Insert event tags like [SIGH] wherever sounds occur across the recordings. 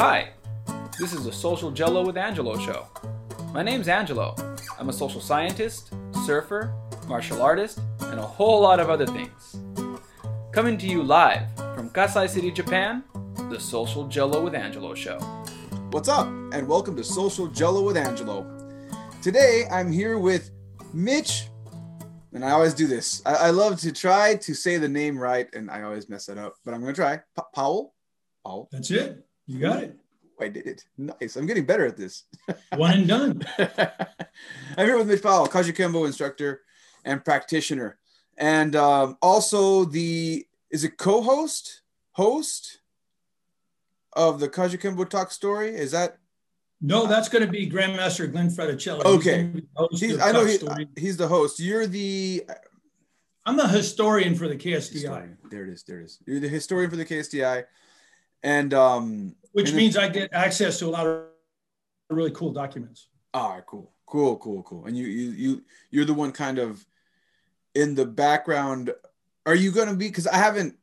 Hi, this is the Social Jello with Angelo show. My name's Angelo. I'm a social scientist, surfer, martial artist, and a whole lot of other things. Coming to you live from Kasai City, Japan, the Social Jello with Angelo show. What's up, and welcome to Social Jello with Angelo. Today, I'm here with Mitch, and I always do this. I, I love to try to say the name right, and I always mess it up, but I'm going to try. P- Powell? Powell? That's it. You got it. I did it. Nice. I'm getting better at this. [LAUGHS] One and done. [LAUGHS] I'm here with Mitch Powell, Kajukenbo instructor and practitioner, and um, also the is it co-host host of the Kajukenbo Talk Story? Is that No, that's going to be Grandmaster Glenn Fraticelli. Okay. He's gonna be the host he's, I know he, he's the host. You're the I'm the historian for the KSDI, historian. There it is. There it is. You're the historian for the KSDI, and um, which means I get access to a lot of really cool documents. all right, cool, cool, cool, cool. And you you you you're the one kind of in the background. Are you gonna be? Because I haven't.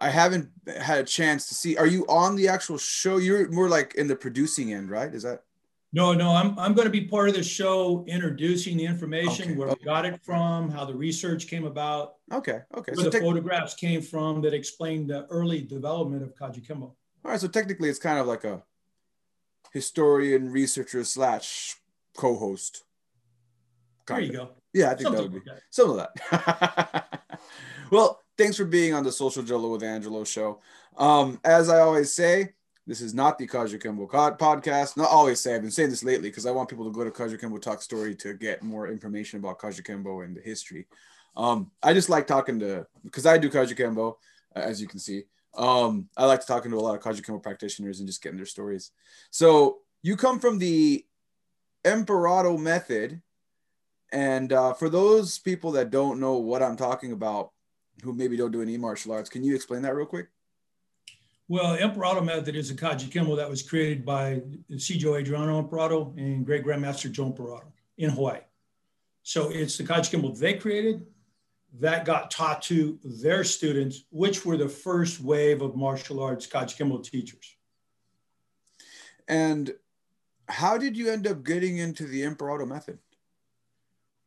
I haven't had a chance to see. Are you on the actual show? You're more like in the producing end, right? Is that No, no, I'm, I'm going to be part of the show introducing the information, Okay. where we got it from, how the research came about, okay? Okay. where So the tec- photographs came from that explained the early development of Kajukenbo. All right. So technically, it's kind of like a historian, researcher slash co-host. There you go. Yeah, I think Something that would be. like some of that. [LAUGHS] well, thanks for being on the Social Jello with Angelo show. Um, as I always say, this is not the Kajukenbo podcast. Not always say, I've been saying this lately because I want people to go to Kajukenbo Talk Story to get more information about Kajukenbo and the history. Um, I just like talking to, because I do Kajukenbo, uh, as you can see. Um, I like to talking to a lot of Kajukenbo practitioners and just getting their stories. So you come from the Imperato method, and uh, for those people that don't know what I'm talking about, who maybe don't do any martial arts, can you explain that real quick? Well, Imperato method is a Kajukenbo that was created by Sijo Adriano Imperato and great grandmaster Joe Imperato in Hawaii. So it's the Kajukenbo they created that got taught to their students, which were the first wave of martial arts Kaji Kimbo teachers. And how did you end up getting into the Imperato method?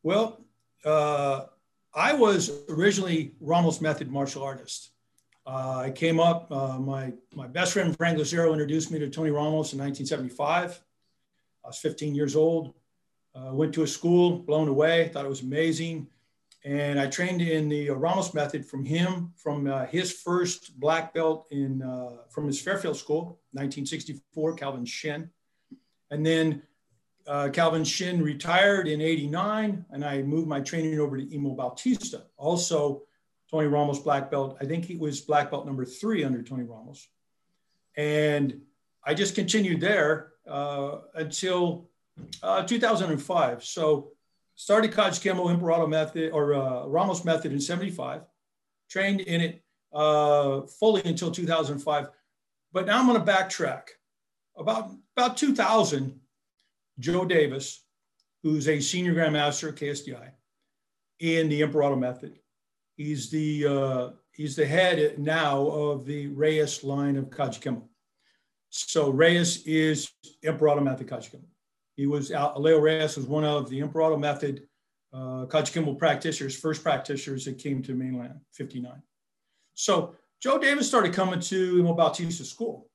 Well, uh, I was originally Ramos method martial artist. Uh, I came up, uh, my, my best friend Frank Lucero introduced me to Tony Ramos in 1975. I was 15 years old, uh, went to a school, blown away, thought it was amazing. And I trained in the Ramos method from him, from uh, his first black belt in, uh, from his Fairfield school, 1964, Calvin Shin. And then uh, Calvin Shin retired in 89, and I moved my training over to Emo Bautista. Also, Tony Ramos black belt. I think he was black belt number three under Tony Ramos. And I just continued there uh, until uh, 2005. So started Kajukenbo Imperato method or uh, Ramos method in 75, trained in it uh, fully until 2005. But now I'm going to backtrack. About, about 2000, Joe Davis, who's a senior grandmaster at KSDI in the Imperato method. He's the, uh, he's the head now of the Reyes line of Kajukenbo. So Reyes is Imperato method Kajukenbo. He was out, Leo Reyes was one of the Imperato method uh, Kajukenbo practitioners, first practitioners that came to mainland, 59. So Joe Davis started coming to Emo Bautista school.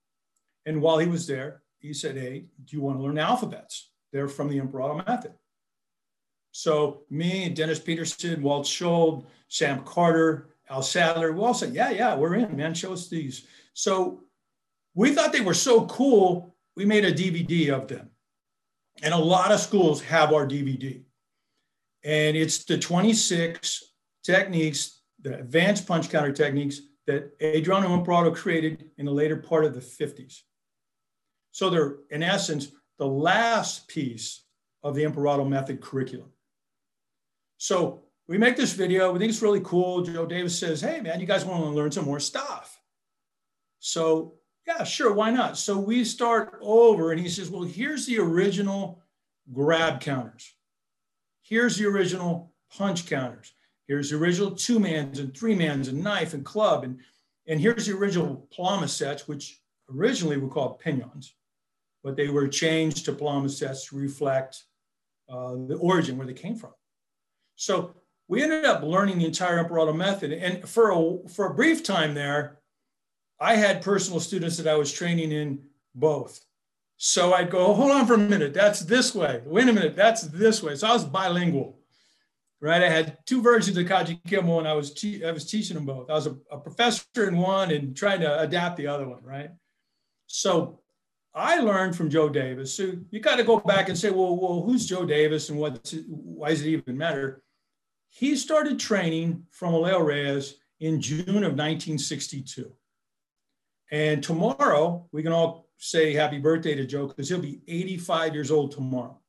And while he was there, he said, Hey, do you want to learn alphabets? They're from the Imperato method. So me, and Dennis Peterson, Walt Schold, Sam Carter, Al Sadler, we all said, Yeah, yeah, we're in, man. Show us these. So we thought they were so cool, we made a DVD of them. And a lot of schools have our DVD. And it's the 26 techniques, the advanced punch counter techniques that Adriano Imperato created in the later part of the 50s. So they're, in essence, the last piece of the Imperato method curriculum. So we make this video. We think it's really cool. Joe Davis says, Hey, man, you guys want to learn some more stuff? So, yeah, sure, why not? So we start over, and he says, Well, here's the original grab counters. Here's the original punch counters. Here's the original two mans and three mans and knife and club. And, and here's the original palama sets, which originally were called pinans, but they were changed to palimpsests to reflect uh, the origin where they came from. So we ended up learning the entire Imperato method. And for a, for a brief time there, I had personal students that I was training in both. So I'd go, oh, hold on for a minute, that's this way. Wait a minute, that's this way. So I was bilingual, right? I had two versions of Kajukenbo and I was, te- I was teaching them both. I was a, a professor in one and trying to adapt the other one, right? So I learned from Joe Davis. So you got to go back and say, well, well, who's Joe Davis and what? Why does it even matter? He started training from Aleo Reyes in June of 1962. And tomorrow we can all say happy birthday to Joe because he'll be 85 years old tomorrow.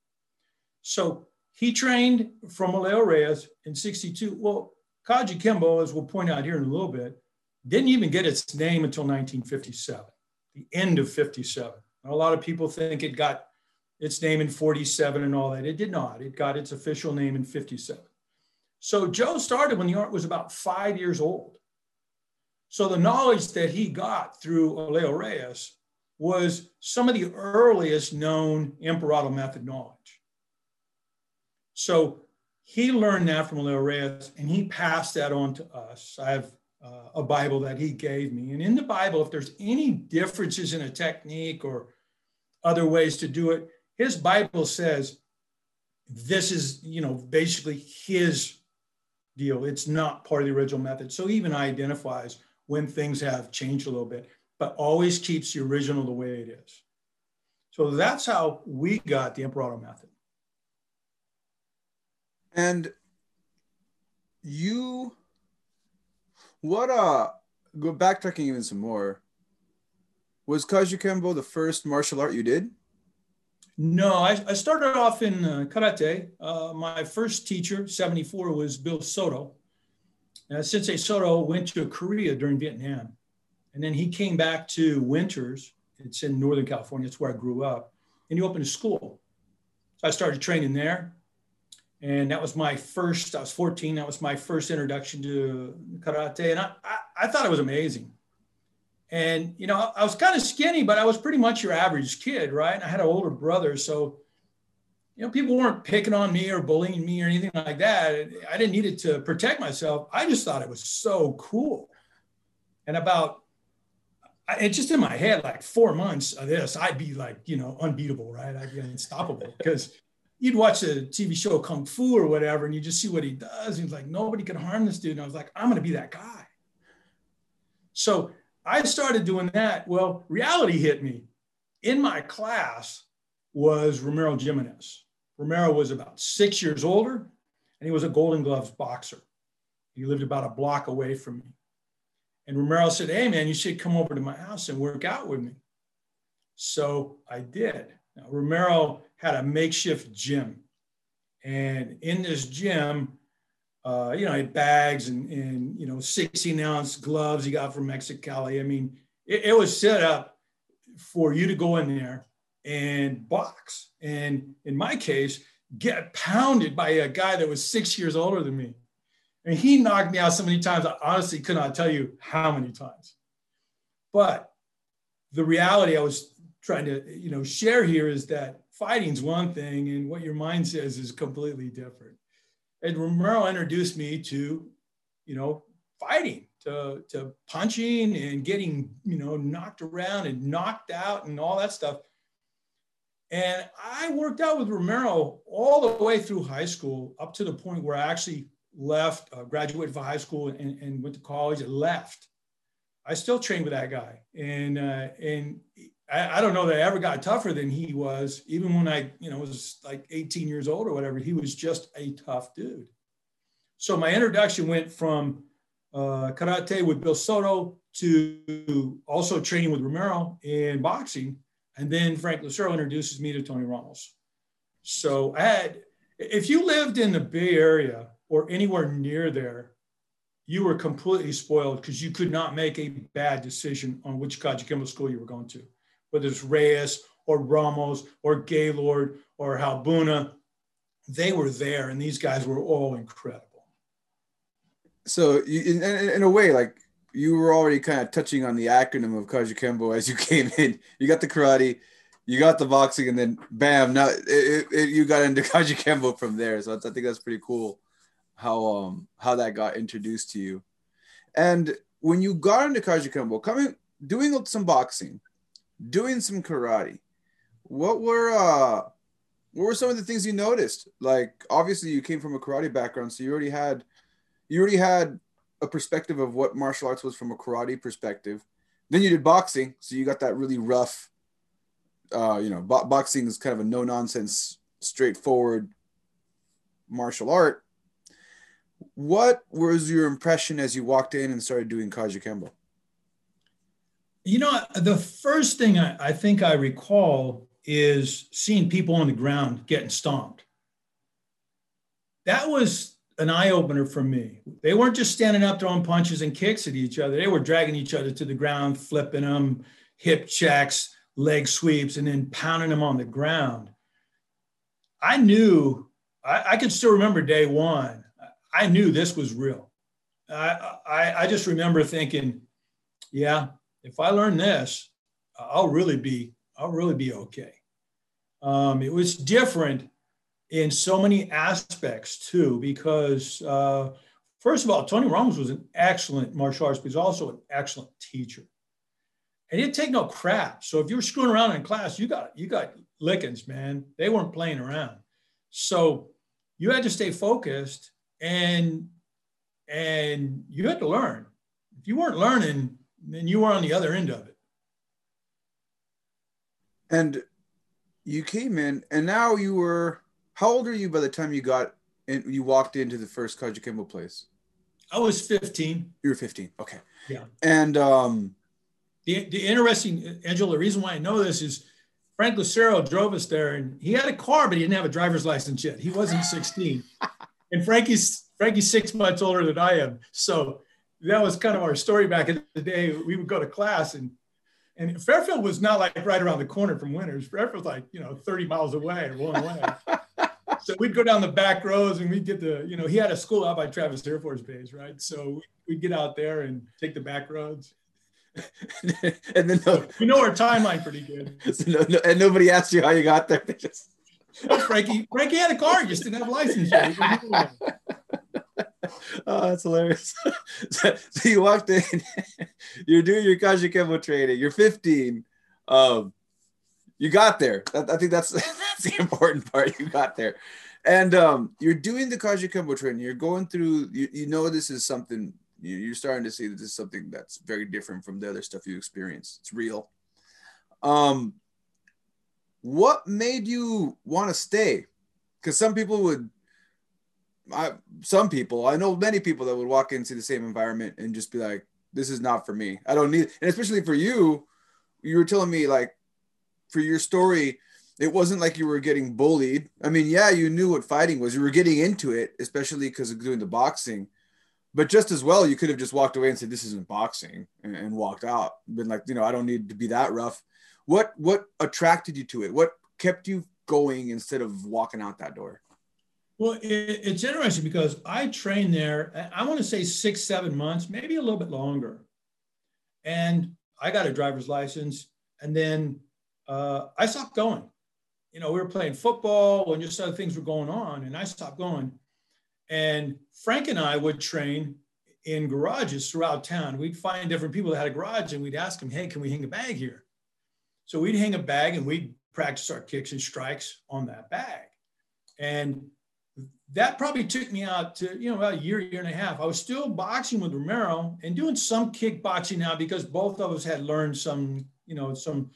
So he trained from Aleo Reyes in 62. Well, Kajukenbo, as we'll point out here in a little bit, didn't even get its name until 1957, the end of 57. A lot of people think it got its name in 47 and all that. It did not. It got its official name in 57. So Joe started when the art was about five years old. So the knowledge that he got through Aleo Reyes was some of the earliest known Imperato method knowledge. So he learned that from Aleo Reyes and he passed that on to us. I have uh, a Bible that he gave me. And in the Bible, if there's any differences in a technique or other ways to do it, his Bible says this is, you know, basically his deal. It's not part of the original method. So even identifies when things have changed a little bit but always keeps the original the way it is. So that's how we got the Imperato method. And you, what, uh, go backtracking even some more. Was Kajukenbo the first martial art you did? No, I, I started off in uh, karate. Uh, my first teacher, 74, was Bill Soto. Uh, Sensei Soto went to Korea during Vietnam. And then he came back to Winters. It's in Northern California. It's where I grew up. And he opened a school. So I started training there. And that was my first, I was 14. That was my first introduction to karate. And I, I, I thought it was amazing. And, you know, I was kind of skinny, but I was pretty much your average kid, right? And I had an older brother. So, you know, people weren't picking on me or bullying me or anything like that. I didn't need it to protect myself. I just thought it was so cool. And about it's just in my head, like four months of this, I'd be like, you know, unbeatable, right? I'd be unstoppable [LAUGHS] because you'd watch a TV show Kung Fu or whatever, and you just see what he does. He's like, nobody can harm this dude. And I was like, I'm going to be that guy. So I started doing that. Well, reality hit me. In my class was Romero Jimenez. Romero was about six years older, and he was a Golden Gloves boxer. He lived about a block away from me. And Romero said, Hey, man, you should come over to my house and work out with me. So I did. Now, Romero had a makeshift gym. And in this gym, uh, you know, had bags and, and, you know, 16 ounce gloves he got from Mexicali. I mean, it, it was set up for you to go in there and box. And in my case, get pounded by a guy that was six years older than me. And he knocked me out so many times, I honestly could not tell you how many times. But the reality I was trying to, you know, share here is that fighting's one thing and what your mind says is completely different. And Romero introduced me to, you know, fighting, to, to punching and getting, you know, knocked around and knocked out and all that stuff. And I worked out with Romero all the way through high school up to the point where I actually left, uh, graduated from high school and, and, went to college and left. I still trained with that guy. And, uh, and I, I, don't know that I ever got tougher than he was, even when I, you know, was like 18 years old or whatever, he was just a tough dude. So my introduction went from uh, karate with Bill Soto to also training with Romero in boxing. And then Frank Lucero introduces me to Tony Ramos. So I had, if you lived in the Bay Area, or anywhere near there, you were completely spoiled because you could not make a bad decision on which Kaji school you were going to, whether it's Reyes or Ramos or Gaylord or Halbuna. They were there, and these guys were all incredible. So, in, in, in a way, like you were already kind of touching on the acronym of Kajukenbo as you [LAUGHS] came in. You got the karate, you got the boxing, and then bam, now it, it, it, you got into [LAUGHS] Kajukenbo from there. So I think that's pretty cool how um how that got introduced to you. And when you got into Kajukenbo, coming doing some boxing, doing some karate, what were uh what were some of the things you noticed? Like obviously you came from a karate background, so you already had you already had a perspective of what martial arts was from a karate perspective. Then you did boxing, so you got that really rough. Uh, you know, bo- boxing is kind of a no nonsense, straightforward martial art. What was your impression as you walked in and started doing Kajukenbo? You know, the first thing I, I think I recall is seeing people on the ground getting stomped. That was an eye opener for me. They weren't just standing up throwing punches and kicks at each other. They were dragging each other to the ground, flipping them, hip checks, leg sweeps, and then pounding them on the ground. I knew, I, I could still remember day one. I knew this was real. I, I, I just remember thinking, yeah, if I learn this, I'll really be, I'll really be okay. Um, it was different in so many aspects too, because uh, first of all, Tony Ramos was an excellent martial artist, but he's also an excellent teacher. And he didn't take no crap. So if you were screwing around in class, you got you got lickings, man. They weren't playing around. So you had to stay focused and and you had to learn. If you weren't learning, then you were on the other end of it. And you came in, and now you were how old are you by the time you got and you walked into the first Kajukenbo place? I was 15. You were 15. Okay. Yeah. And um the, the interesting Angela, the reason why I know this is Frank Lucero drove us there and he had a car, but he didn't have a driver's license yet. He wasn't 16. [LAUGHS] and Frankie's Frankie's six months older than I am. So that was kind of our story back in the day. We would go to class and and Fairfield was not like right around the corner from Winters. Fairfield was like, you know, 30 miles away or one way. [LAUGHS] so we'd go down the back roads and we'd get the, you know, he had a school out by Travis Air Force Base, right? So we'd get out there and take the back roads. [LAUGHS] and then no, [LAUGHS] we know our timeline pretty good. So no, no, and nobody asked you how you got there. Just Frankie, Frankie had a car, just didn't have a license yet. [LAUGHS] oh, that's hilarious. [LAUGHS] so, so, you walked in, [LAUGHS] you're doing your Kajukenbo training, you're 15. Um, you got there. I think that's that's the important part. You got there, and um, you're doing the Kajukenbo training. You're going through. You, you know this is something. You're starting to see that this is something that's very different from the other stuff you experience. It's real. Um, what made you want to stay? Because some people would. I, some people I know many people that would walk into the same environment and just be like, "This is not for me. I don't need." And especially for you, you were telling me like for your story, it wasn't like you were getting bullied. I mean, yeah, you knew what fighting was. You were getting into it, especially because of doing the boxing. But just as well, you could have just walked away and said, "This isn't boxing," and, and walked out. Been like, you know, I don't need to be that rough. What what attracted you to it? What kept you going instead of walking out that door? Well, it, it's interesting because I trained there. I want to say six, seven months, maybe a little bit longer, and I got a driver's license, and then uh, I stopped going. You know, we were playing football and just other things were going on, and I stopped going. And Frank and I would train in garages throughout town. We'd find different people that had a garage, and we'd ask them, "Hey, can we hang a bag here?" So we'd hang a bag, and we'd practice our kicks and strikes on that bag. And that probably took me out to you know about a year, year and a half. I was still boxing with Romero and doing some kickboxing now because both of us had learned some you know some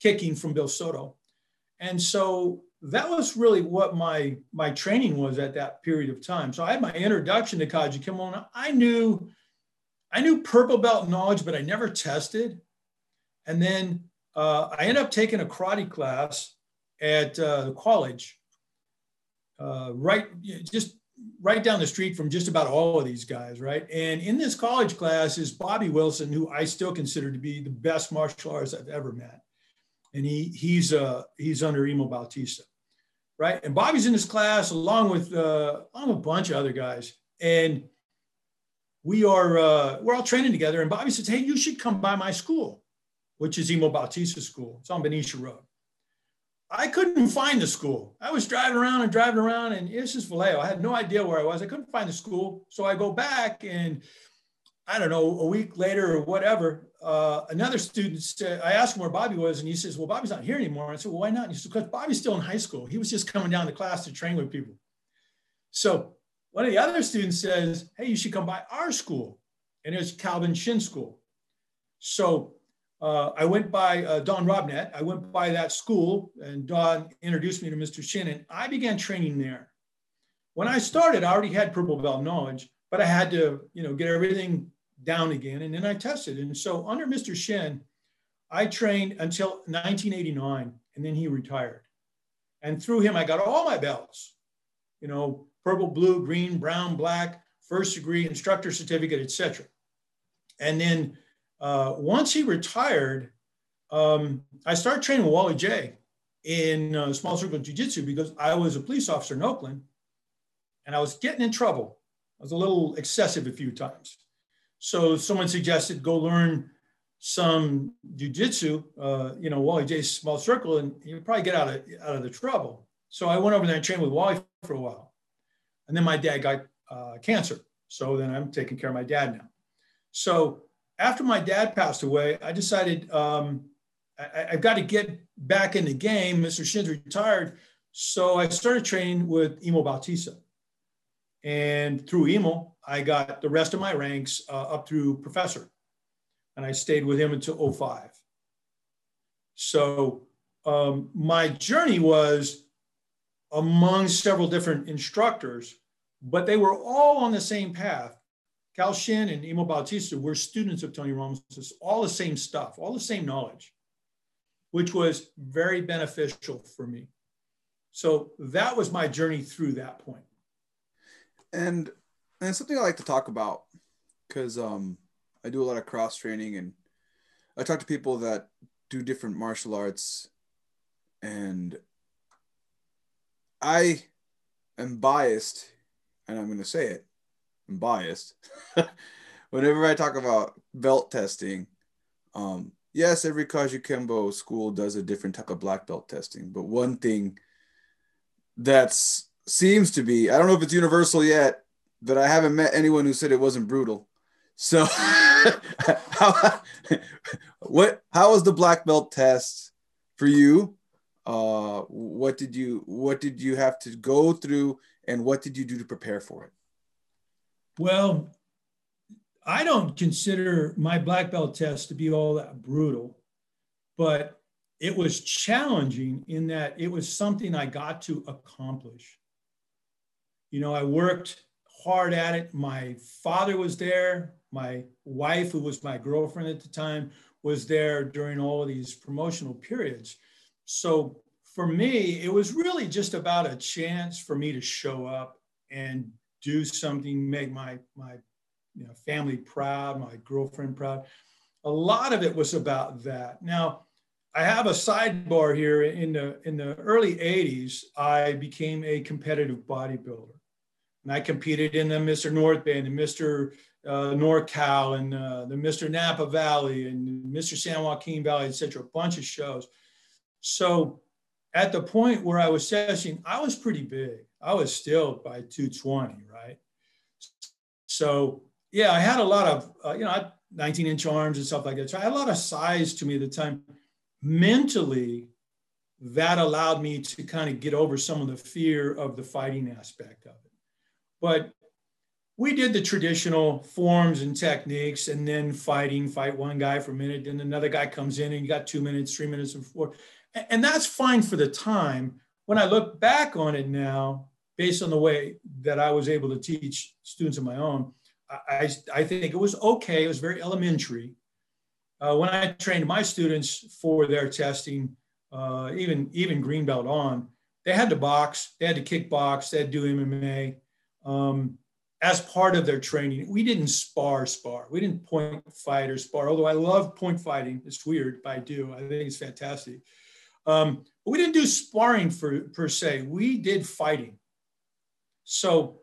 kicking from Bill Soto. And so that was really what my my training was at that period of time. So I had my introduction to Kajukenbo. I knew I knew purple belt knowledge, but I never tested. And then uh, I ended up taking a karate class at uh, the college, uh, right just right down the street from just about all of these guys, right? And in this college class is Bobby Wilson, who I still consider to be the best martial artist I've ever met and he he's uh he's under Emo Bautista, right? And Bobby's in this class along with uh, along with a bunch of other guys. And we are uh, we're all training together, and Bobby says, "Hey, you should come by my school, which is Emo Bautista School. It's on Benicia Road." I couldn't find the school. I was driving around and driving around, and this is Vallejo. I had no idea where I was. I couldn't find the school, so I go back, and I don't know, a week later or whatever, uh, another student said, I asked him where Bobby was, and he says, "Well, Bobby's not here anymore." I said, "Well, why not?" And he said, "Because Bobby's still in high school. He was just coming down to class to train with people." So one of the other students says, Hey, you should come by our school. And it's Calvin Shin School. So uh, I went by uh, Don Robnett. I went by that school, and Don introduced me to Mr. Shin, and I began training there. When I started, I already had purple belt knowledge, but I had to, you know, get everything down again, and then I tested. And so under Mr. Shin, I trained until 1989, and then he retired. And through him, I got all my belts. You know, purple, blue, green, brown, black, first degree, instructor certificate, etc. And then uh, once he retired, um, I started training with Wally Jay in uh, small circle jiu-jitsu because I was a police officer in Oakland and I was getting in trouble. I was a little excessive a few times. So someone suggested go learn some jiu-jitsu, uh, you know, Wally Jay's small circle, and you'll probably get out of, out of the trouble. So I went over there and trained with Wally for a while. And then my dad got uh, cancer. So then I'm taking care of my dad now. So after my dad passed away, I decided um, I, have got to get back in the game. Mr. Shin's retired. So I started training with Emo Bautista. And through Emo, I got the rest of my ranks uh, up through professor. And I stayed with him until 05. So um, my journey was among several different instructors, but they were all on the same path. Cal Shin and Emo Bautista were students of Tony Ramos, all the same stuff, all the same knowledge, which was very beneficial for me. So that was my journey through that point. And and something I like to talk about because um, I do a lot of cross training and I talk to people that do different martial arts and I am biased, and I'm going to say it. I'm biased. [LAUGHS] Whenever I talk about belt testing, um, yes, every Kajukenbo school does a different type of black belt testing. But one thing that seems to be, I don't know if it's universal yet, but I haven't met anyone who said it wasn't brutal. So, [LAUGHS] how, [LAUGHS] what? How was the black belt test for you? uh, what did you what did you have to go through and what did you do to prepare for it well i don't consider my black belt test to be all that brutal but it was challenging in that it was something i got to accomplish. You know i worked hard at it. My father was there. My wife who was my girlfriend at the time was there during all of these promotional periods. So for me, it was really just about a chance for me to show up and do something, make my my you know, family proud, my girlfriend proud. A lot of it was about that. Now, I have a sidebar here. In the in the early '80s, I became a competitive bodybuilder, and I competed in the Mr. North Bay and Mr. Uh, NorCal and uh, the Mr. Napa Valley and Mr. San Joaquin Valley, etc. A bunch of shows. So at the point where I was sessioning, I was pretty big. I was still by 220, right? So yeah, I had a lot of, uh, you know, 19 inch arms and stuff like that. So I had a lot of size to me at the time. Mentally, that allowed me to kind of get over some of the fear of the fighting aspect of it. But we did the traditional forms and techniques and then fighting, fight one guy for a minute, then another guy comes in and you got two minutes, three minutes, and four and that's fine for the time. When I look back on it now, based on the way that I was able to teach students of my own, I, I think it was okay. It was very elementary. Uh, when I trained my students for their testing, uh, even even green belt on, they had to box, they had to kickbox, they had to do MMA um, as part of their training. We didn't spar, spar. We didn't point fight or spar. Although I love point fighting, it's weird, but I do. I think it's fantastic. Um, we didn't do sparring for, per se. We did fighting. So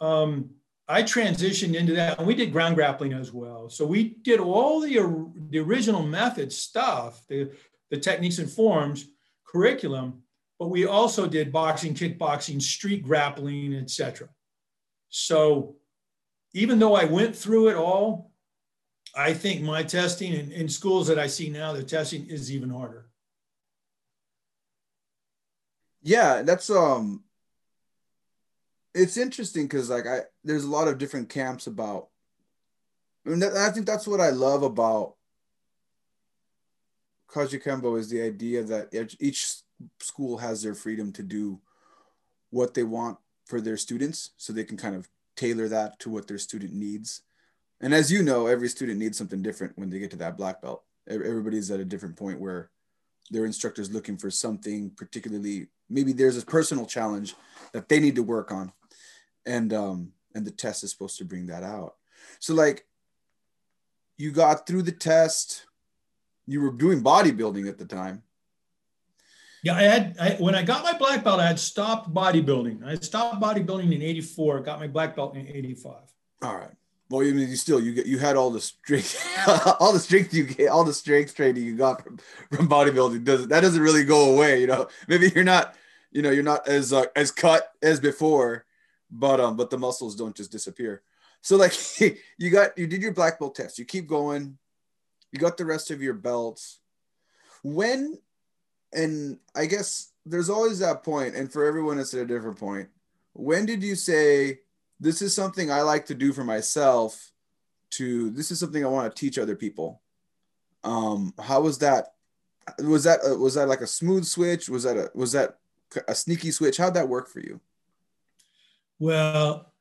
um, I transitioned into that, and we did ground grappling as well. So we did all the the original method stuff, the the techniques and forms curriculum, but we also did boxing, kickboxing, street grappling, etc. So even though I went through it all, I think my testing in, in schools that I see now, the testing is even harder. Yeah, that's um it's interesting because like I there's a lot of different camps about and I think that's what I love about Kajukenbo is the idea that each school has their freedom to do what they want for their students so they can kind of tailor that to what their student needs. And as you know, every student needs something different when they get to that black belt. Everybody's at a different point where their instructor is looking for something particularly maybe there's a personal challenge that they need to work on and um and the test is supposed to bring that out. So like you got through the test you were doing bodybuilding at the time. Yeah i had I, when i got my black belt i had stopped bodybuilding. I stopped bodybuilding in 84 got my black belt in 85 all right. Well, you, mean you still you get you had all the strength, [LAUGHS] all the strength you get, all the strength training you got from, from bodybuilding. doesn't that doesn't really go away? You know, maybe you're not, you know, you're not as uh, as cut as before, but um, but the muscles don't just disappear. So like, [LAUGHS] you got you did your black belt test. You keep going. You got the rest of your belts. When, and I guess there's always that point, and for everyone it's at a different point. When did you say? this is something I like to do for myself to this is something I want to teach other people. Um, how was that? Was that a, was that like a smooth switch? Was that a was that a sneaky switch? How'd that work for you? Well,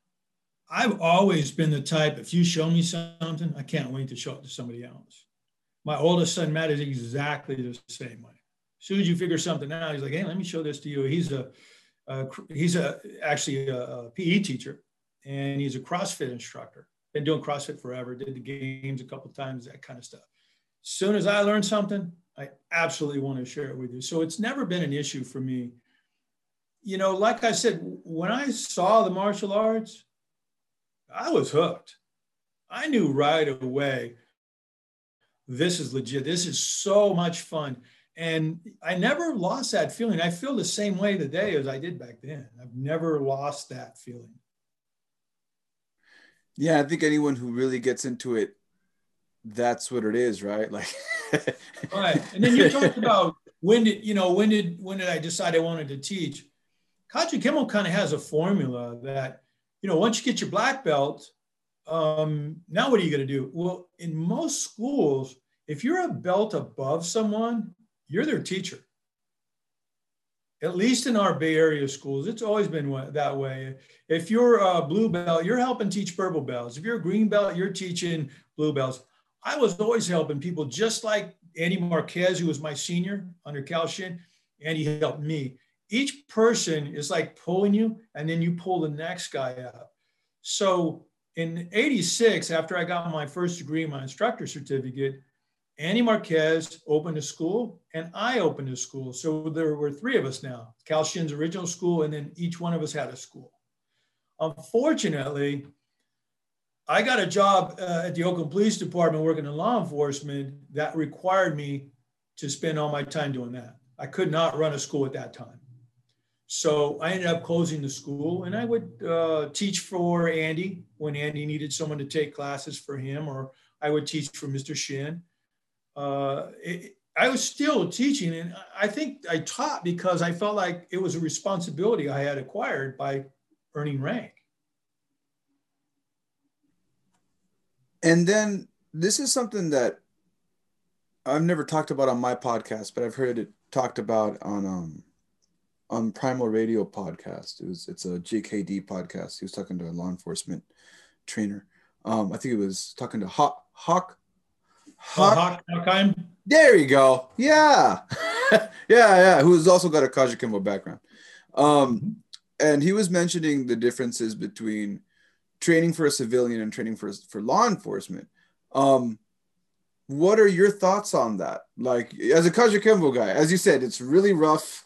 I've always been the type. If you show me something, I can't wait to show it to somebody else. My oldest son Matt is exactly the same way. As soon as you figure something out, he's like, "Hey, let me show this to you." He's a, he's a actually a, a PE teacher, and he's a CrossFit instructor. Been doing CrossFit forever, did the games a couple times, that kind of stuff. As soon as I learn something, I absolutely want to share it with you. So it's never been an issue for me. You know, like I said, when I saw the martial arts, I was hooked. I knew right away this is legit. This is so much fun. And I never lost that feeling. I feel the same way today as I did back then. I've never lost that feeling. Yeah, I think anyone who really gets into it, that's what it is, right? Like, right. And then you talked [LAUGHS] about when did you know when did when did I decide I wanted to teach? Kajukenbo kind of has a formula that you know once you get your black belt, um, now what are you going to do? Well, in most schools, if you're a belt above someone, you're their teacher at least in our Bay Area schools, it's always been that way. If you're a blue belt, you're helping teach purple belts. If you're a green belt, you're teaching blue belts. I was always helping people, just like Andy Marquez, who was my senior under Cal Shin, and he helped me. Each person is like pulling you, and then you pull the next guy up. So in 86, after I got my first degree, my instructor certificate, Annie Marquez opened a school and I opened a school. So there were three of us now, Cal Shin's original school, and then each one of us had a school. Unfortunately, I got a job uh, at the Oakland Police Department working in law enforcement that required me to spend all my time doing that. I could not run a school at that time. So I ended up closing the school and I would uh, teach for Andy when Andy needed someone to take classes for him, or I would teach for Mr. Shin uh, it, I was still teaching, and I think I taught because I felt like it was a responsibility I had acquired by earning rank. And then this is something that I've never talked about on my podcast, but I've heard it talked about on um on Primal Radio podcast. It was it's a JKD podcast. He was talking to a law enforcement trainer. Um, I think it was talking to Hawk Hawk Hawk, Hawkheim. There you go. Yeah. [LAUGHS] yeah, yeah. Who's also got a Kajukenbo background. Um, mm-hmm. and he was mentioning the differences between training for a civilian and training for for law enforcement. Um, what are your thoughts on that? Like as a Kajukenbo guy, as you said, it's really rough,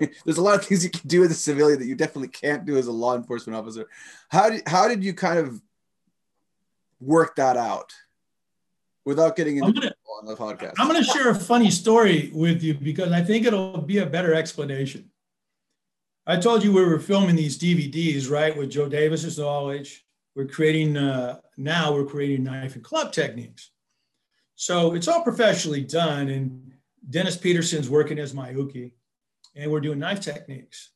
[LAUGHS] there's a lot of things you can do as a civilian that you definitely can't do as a law enforcement officer. How did how did you kind of work that out without getting into gonna, on the podcast? I'm going to share a funny story with you because I think it'll be a better explanation. I told you we were filming these DVDs, right, with Joe Davis's knowledge. We're creating uh, now. We're creating knife and club techniques. So it's all professionally done, and Dennis Peterson's working as my uke, and we're doing knife techniques.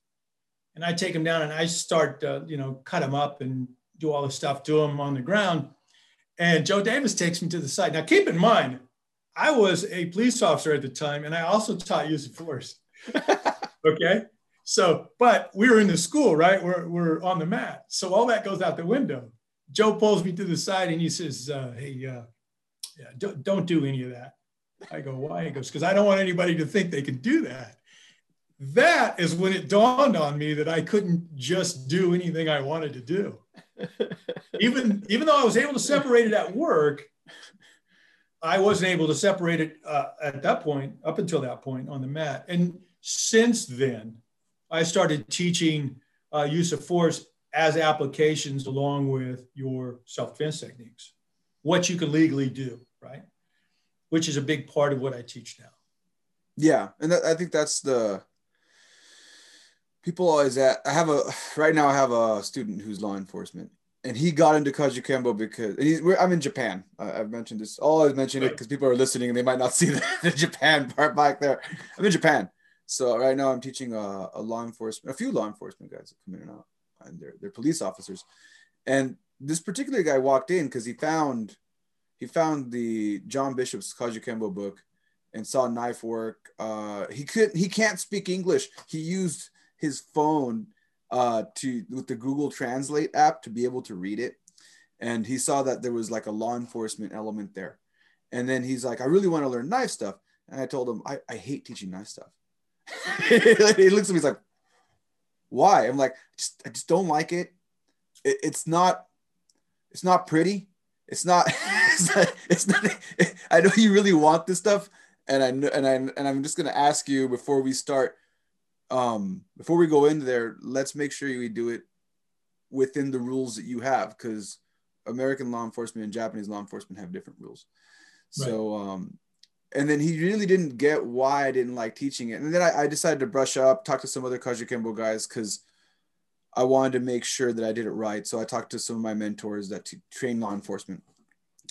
And I take him down and I start, uh, you know, cut him up and do all the stuff to him on the ground. And Joe Davis takes me to the side. Now, keep in mind, I was a police officer at the time, and I also taught use of force. [LAUGHS] okay. So, but we were in the school, right? We're, we're on the mat. So all that goes out the window. Joe pulls me to the side and he says, uh, Hey, uh, yeah, don't, don't do any of that. I go, why? He goes, because I don't want anybody to think they can do that. That is when it dawned on me that I couldn't just do anything I wanted to do. [LAUGHS] even, even though I was able to separate it at work, I wasn't able to separate it uh, at that point, up until that point on the mat. And since then, I started teaching uh, use of force as applications along with your self defense techniques, what you can legally do, right? which is a big part of what I teach now. Yeah, and that, I think that's the people always at. I have a right now. I have a student who's law enforcement, and he got into Kajukenbo because he's. I'm in Japan. I, have mentioned this. I've mentioned right. it because people are listening and they might not [LAUGHS] see the, the, Japan part back there. I'm in Japan, so right now I'm teaching a, a law enforcement, a few law enforcement guys that come in and out, and they're they're police officers, and this particular guy walked in because he found he found the John Bishop's Kajukenbo book and saw knife work. Uh, he couldn't. he can't speak English. He used his phone uh, to with the Google Translate app to be able to read it, and he saw that there was like a law enforcement element there. And then he's like, I really want to learn knife stuff. And I told him, I, I hate teaching knife stuff. [LAUGHS] he looks at me, he's like, why? I'm like, just, I just don't like it. it. It's not, it's not pretty. It's not, [LAUGHS] it's not, it's not, I know you really want this stuff. And I know, and I, and I'm just going to ask you before we start, um, before we go into there, let's make sure we do it within the rules that you have. Cause American law enforcement and Japanese law enforcement have different rules. Right. So, um, and then he really didn't get why I didn't like teaching it. And then I, I decided to brush up, talk to some other Kajukenbo guys because I wanted to make sure that I did it right. So I talked to some of my mentors that t- train law enforcement,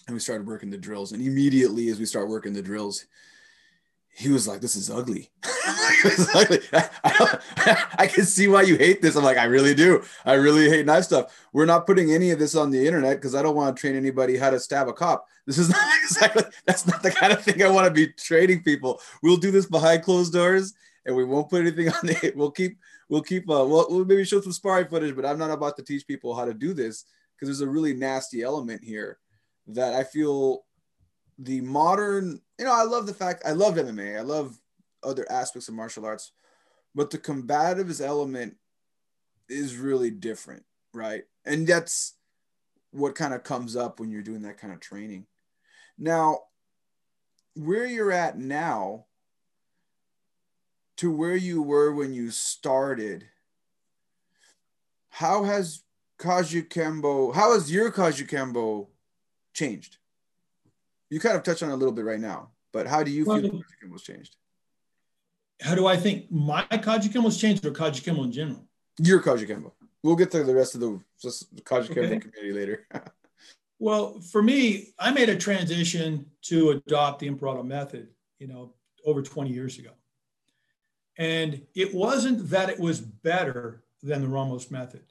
and we started working the drills. And immediately, as we start working the drills, he was like, "This is ugly." [LAUGHS] ugly. [LAUGHS] I, [LAUGHS] I, can see why you hate this. I'm like, I really do. I really hate knife stuff. We're not putting any of this on the internet because I don't want to train anybody how to stab a cop. This is not exactly. That's not the kind of thing I want to be training people. We'll do this behind closed doors, and we won't put anything on it. We'll keep we'll keep uh, we'll, we'll maybe show some sparring footage, but I'm not about to teach people how to do this because there's a really nasty element here that I feel the modern, you know, I love the fact I love MMA, I love other aspects of martial arts, but the combatives element is really different, right? And that's what kind of comes up when you're doing that kind of training. Now, where you're at now to where you were when you started, how has Kajukenbo, how has your Kajukenbo changed? You kind of touched on a little bit right now, but how do you feel well, Kajukenbo's changed? How do I think my Kajukenbo's changed or Kajukenbo in general? Your Kajukenbo. We'll get to the rest of the, the Kajukenbo okay. community later. [LAUGHS] well, for me, I made a transition to adopt the Imperato method, you know, over 20 years ago. And it wasn't that it was better than the Ramos method.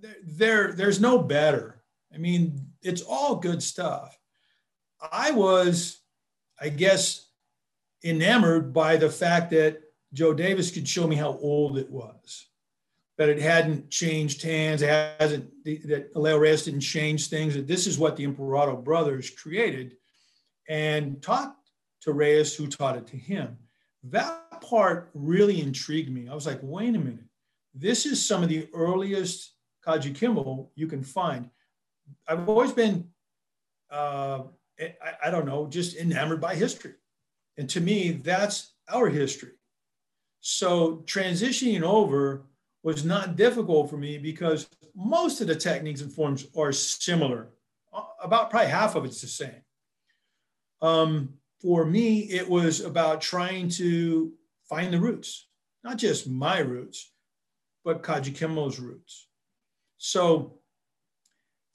There, there, there's no better. I mean, it's all good stuff. I was, I guess, enamored by the fact that Joe Davis could show me how old it was, that it hadn't changed hands, it hasn't, that Leo Reyes didn't change things, that this is what the Imperato brothers created and taught to Reyes, who taught it to him. That part really intrigued me. I was like, wait a minute. This is some of the earliest Kajukenbo you can find. I've always been, uh, I, I don't know, just enamored by history. And to me, that's our history. So transitioning over was not difficult for me because most of the techniques and forms are similar. About probably half of it's the same. Um, for me, it was about trying to find the roots, not just my roots, but Kajukenbo's roots. So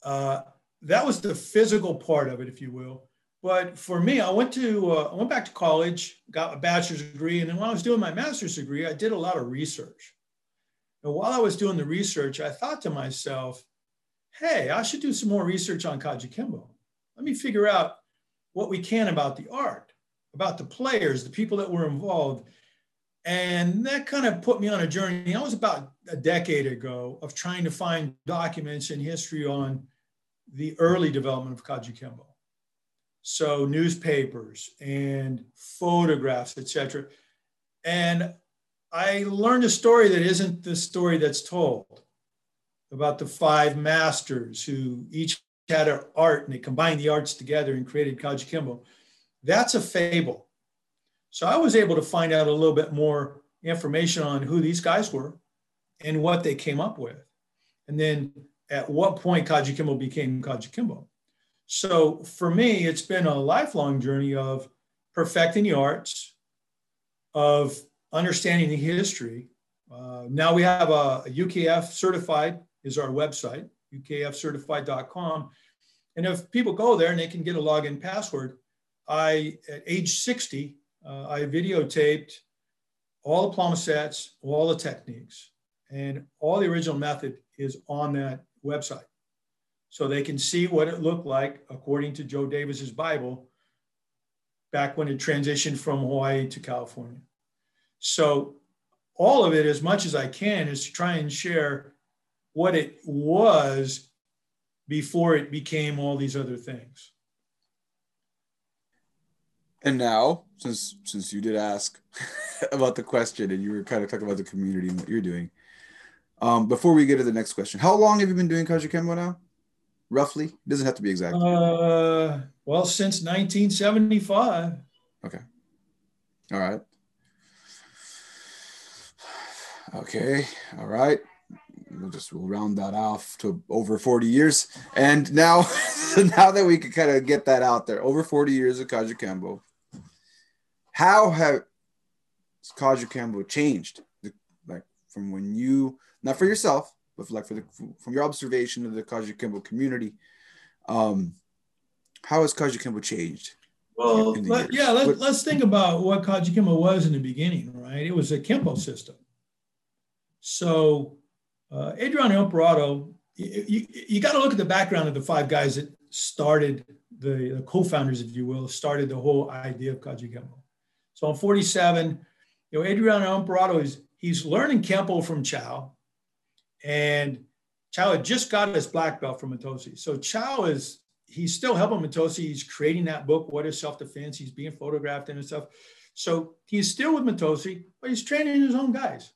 uh, that was the physical part of it, if you will. But for me, I went to uh, I went back to college, got a bachelor's degree, and then when I was doing my master's degree, I did a lot of research. And while I was doing the research, I thought to myself, "Hey, I should do some more research on Kajukenbo. Let me figure out what we can about the art, about the players, the people that were involved." And that kind of put me on a journey. I was about a decade ago of trying to find documents and history on the early development of Kajukenbo. So newspapers and photographs, etc. And I learned a story that isn't the story that's told about the five masters who each had an art and they combined the arts together and created Kajukenbo. That's a fable. So I was able to find out a little bit more information on who these guys were and what they came up with. And then at what point Kajukenbo became Kajukenbo. So for me, it's been a lifelong journey of perfecting the arts, of understanding the history. Uh, now we have a, a, UKF certified is our website, ukfcertified.com. And if people go there and they can get a login password, I, at age 60, uh, I videotaped all the plumb sets, all the techniques, and all the original method is on that website so they can see what it looked like according to Joe Davis's Bible back when it transitioned from Hawaii to California. So all of it, as much as I can, is to try and share what it was before it became all these other things. And now, since since you did ask [LAUGHS] about the question and you were kind of talking about the community and what you're doing, um, before we get to the next question, how long have you been doing Kajukenbo now? roughly? It doesn't have to be exact. Uh, well, since 1975. Okay. All right. Okay. All right. We'll just we'll round that off to over 40 years. And now, [LAUGHS] now that we can kind of get that out there, over 40 years of Kajukenbo, how have Kajukenbo changed? Like from when you, not for yourself, but like for the from your observation of the Kajukenbo community, um, how has Kajukenbo changed? Well, let, yeah, let, what, let's think about what Kajukenbo was in the beginning, right? It was a Kempo system. So uh, Adriano Imperato, you, you, you got to look at the background of the five guys that started, the, the co-founders, if you will, started the whole idea of Kajukenbo. So in 47, you know, Adriano Imperato is he's learning Kempo from Chow. And Chow had just got his black belt from Mitose. So Chow is, he's still helping Mitose. He's creating that book, What is Self-Defense? He's being photographed and stuff. So he's still with Mitose, but he's training his own guys.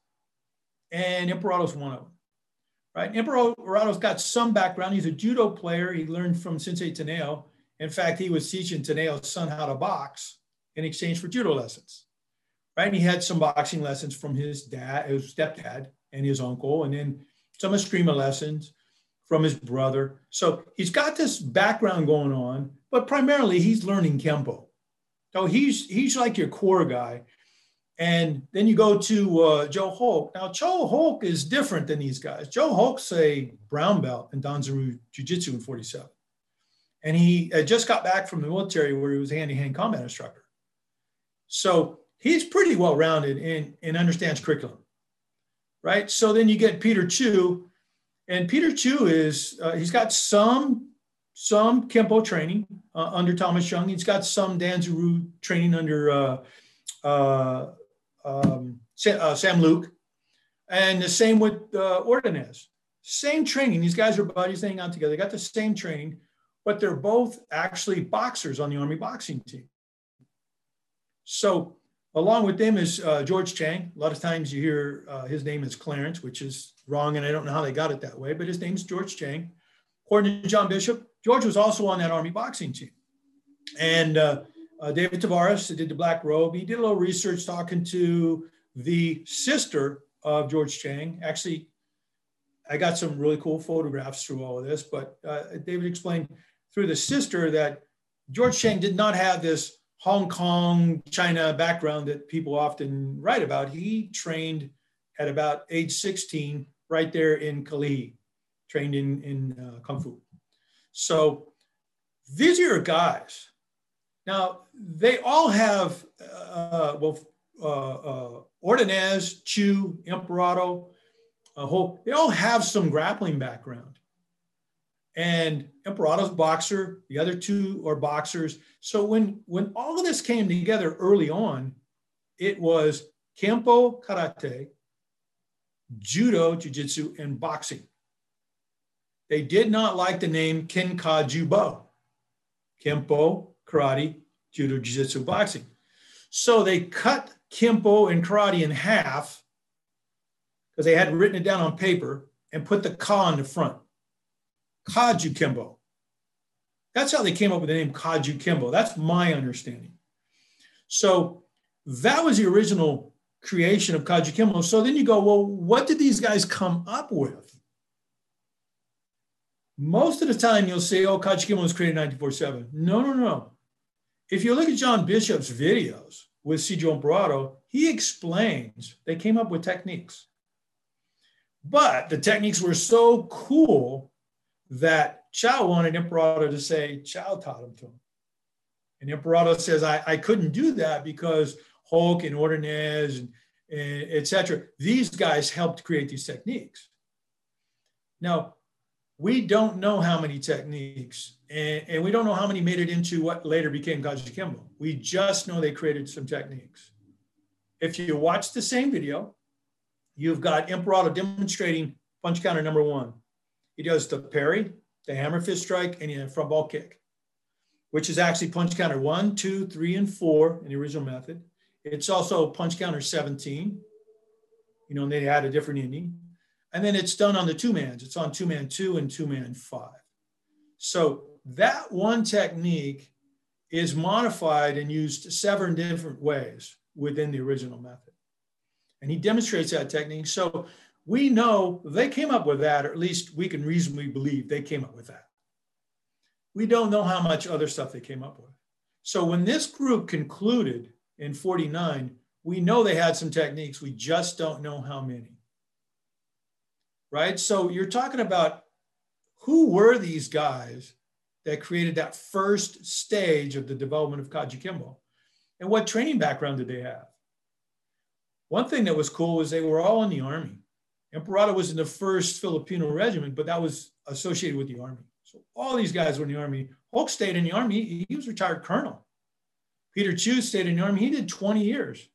And Imperato's one of them, right? Imperato's got some background. He's a judo player. He learned from Sensei Taneo. In fact, he was teaching Taneo's son how to box in exchange for judo lessons, right? And he had some boxing lessons from his dad, his stepdad, and his uncle. And then some Eskrima lessons from his brother. So he's got this background going on, but primarily he's learning Kempo. So he's he's like your core guy. And then you go to uh, Joe Holck. Now, Joe Holck is different than these guys. Joe Holck's a brown belt in Danzan Ryu Jiu Jitsu in 47. And he just got back from the military where he was a hand to hand combat instructor. So he's pretty well rounded and, and understands curriculum right? So then you get Peter Chu, and Peter Chu is uh, he's got some some Kempo training uh, under Thomas Young. He's got some Danzan Ryu training under uh, uh um, uh, Sam Luke, and the same with uh, Ordonez. Same training. These guys are buddies. They out together. They got the same training, but they're both actually boxers on the Army boxing team. So Along with them is uh, George Chang. A lot of times you hear uh, his name is Clarence, which is wrong, and I don't know how they got it that way, but his name's George Chang. According to John Bishop, George was also on that Army boxing team. And uh, uh David Tavares did the black robe. He did a little research talking to the sister of George Chang, actually, I got some really cool photographs through all of this, but uh, David explained through the sister that George Chang did not have this Hong Kong, China background that people often write about. He trained at about age 16 right there in Kali, trained in, in uh, Kung Fu. So these are your guys. Now, they all have, uh, well, uh, uh, Ordonez, Chu, Imperato, uh, whole, they all have some grappling background. And Imperato's boxer, the other two are boxers. So when, when all of this came together early on, it was Kempo Karate, Judo, Jiu-Jitsu, and boxing. They did not like the name Kenka Jubo, Kempo, Karate, Judo, Jiu-Jitsu, boxing. So they cut Kempo and karate in half because they had written it down on paper and put the ka in the front. Kajukenbo. That's how they came up with the name Kajukenbo. That's my understanding. So that was the original creation of Kajukenbo. So then you go, well, what did these guys come up with? Most of the time you'll say, oh, Kajukenbo was created in 1947. No, no, no. If you look at John Bishop's videos, with Sijo Imperato, he explains they came up with techniques. But the techniques were so cool that Chow wanted Imperato to say Chow taught him to him. And Imperato says, I, I couldn't do that because Holck and Ordonez and, and etc. These guys helped create these techniques. Now, we don't know how many techniques, and, and, we don't know how many made it into what later became Kajukenbo. We just know they created some techniques. If you watch the same video, you've got Imperato demonstrating punch counter number one. He does the parry, the hammer fist strike, and the front ball kick, which is actually punch counter one, two, three, and four in the original method. It's also punch counter 17. You know, and they had a different ending. And then it's done on the two mans. It's on two man two and two man five. So that one technique is modified and used seven different ways within the original method. And he demonstrates that technique. So we know they came up with that, or at least we can reasonably believe they came up with that. We don't know how much other stuff they came up with. So when this group concluded in 49, we know they had some techniques. We just don't know how many right? So you're talking about who were these guys that created that first stage of the development of Kajukenbo? And what training background did they have? One thing that was cool was they were all in the army. Imperato was in the first Filipino regiment, but that was associated with the army. So all these guys were in the army. Holck stayed in the army. He was retired colonel. Peter Chu stayed in the army. He did 20 years.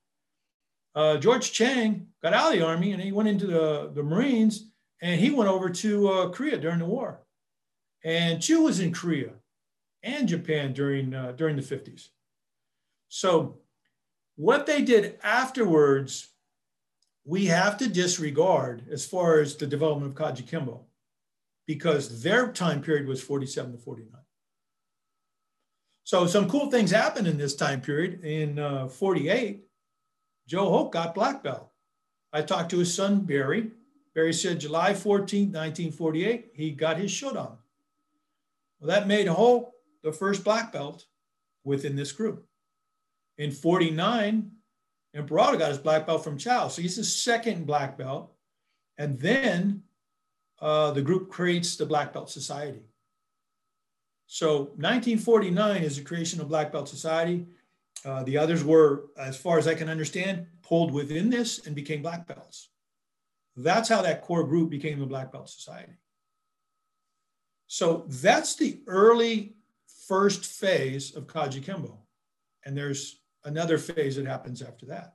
Uh, George Chang got out of the army and he went into the, the Marines and he went over to uh, Korea during the war. And Chu was in Korea and Japan during, uh, during the 50s. So what they did afterwards, we have to disregard as far as the development of Kajukenbo, because their time period was 47 to 49. So some cool things happened in this time period. In uh, 48, Joe Hope got black belt. I talked to his son, Barry, Barry said July 14, 1948, he got his shodan. Well, that made Hope the first black belt within this group. In 49, Imperato got his black belt from Chow. So he's the second black belt. And then uh, the group creates the Black Belt Society. So 1949 is the creation of Black Belt Society. Uh, the others were, as far as I can understand, pulled within this and became black belts. That's how that core group became the Black Belt Society. So that's the early first phase of Kajukenbo. And there's another phase that happens after that.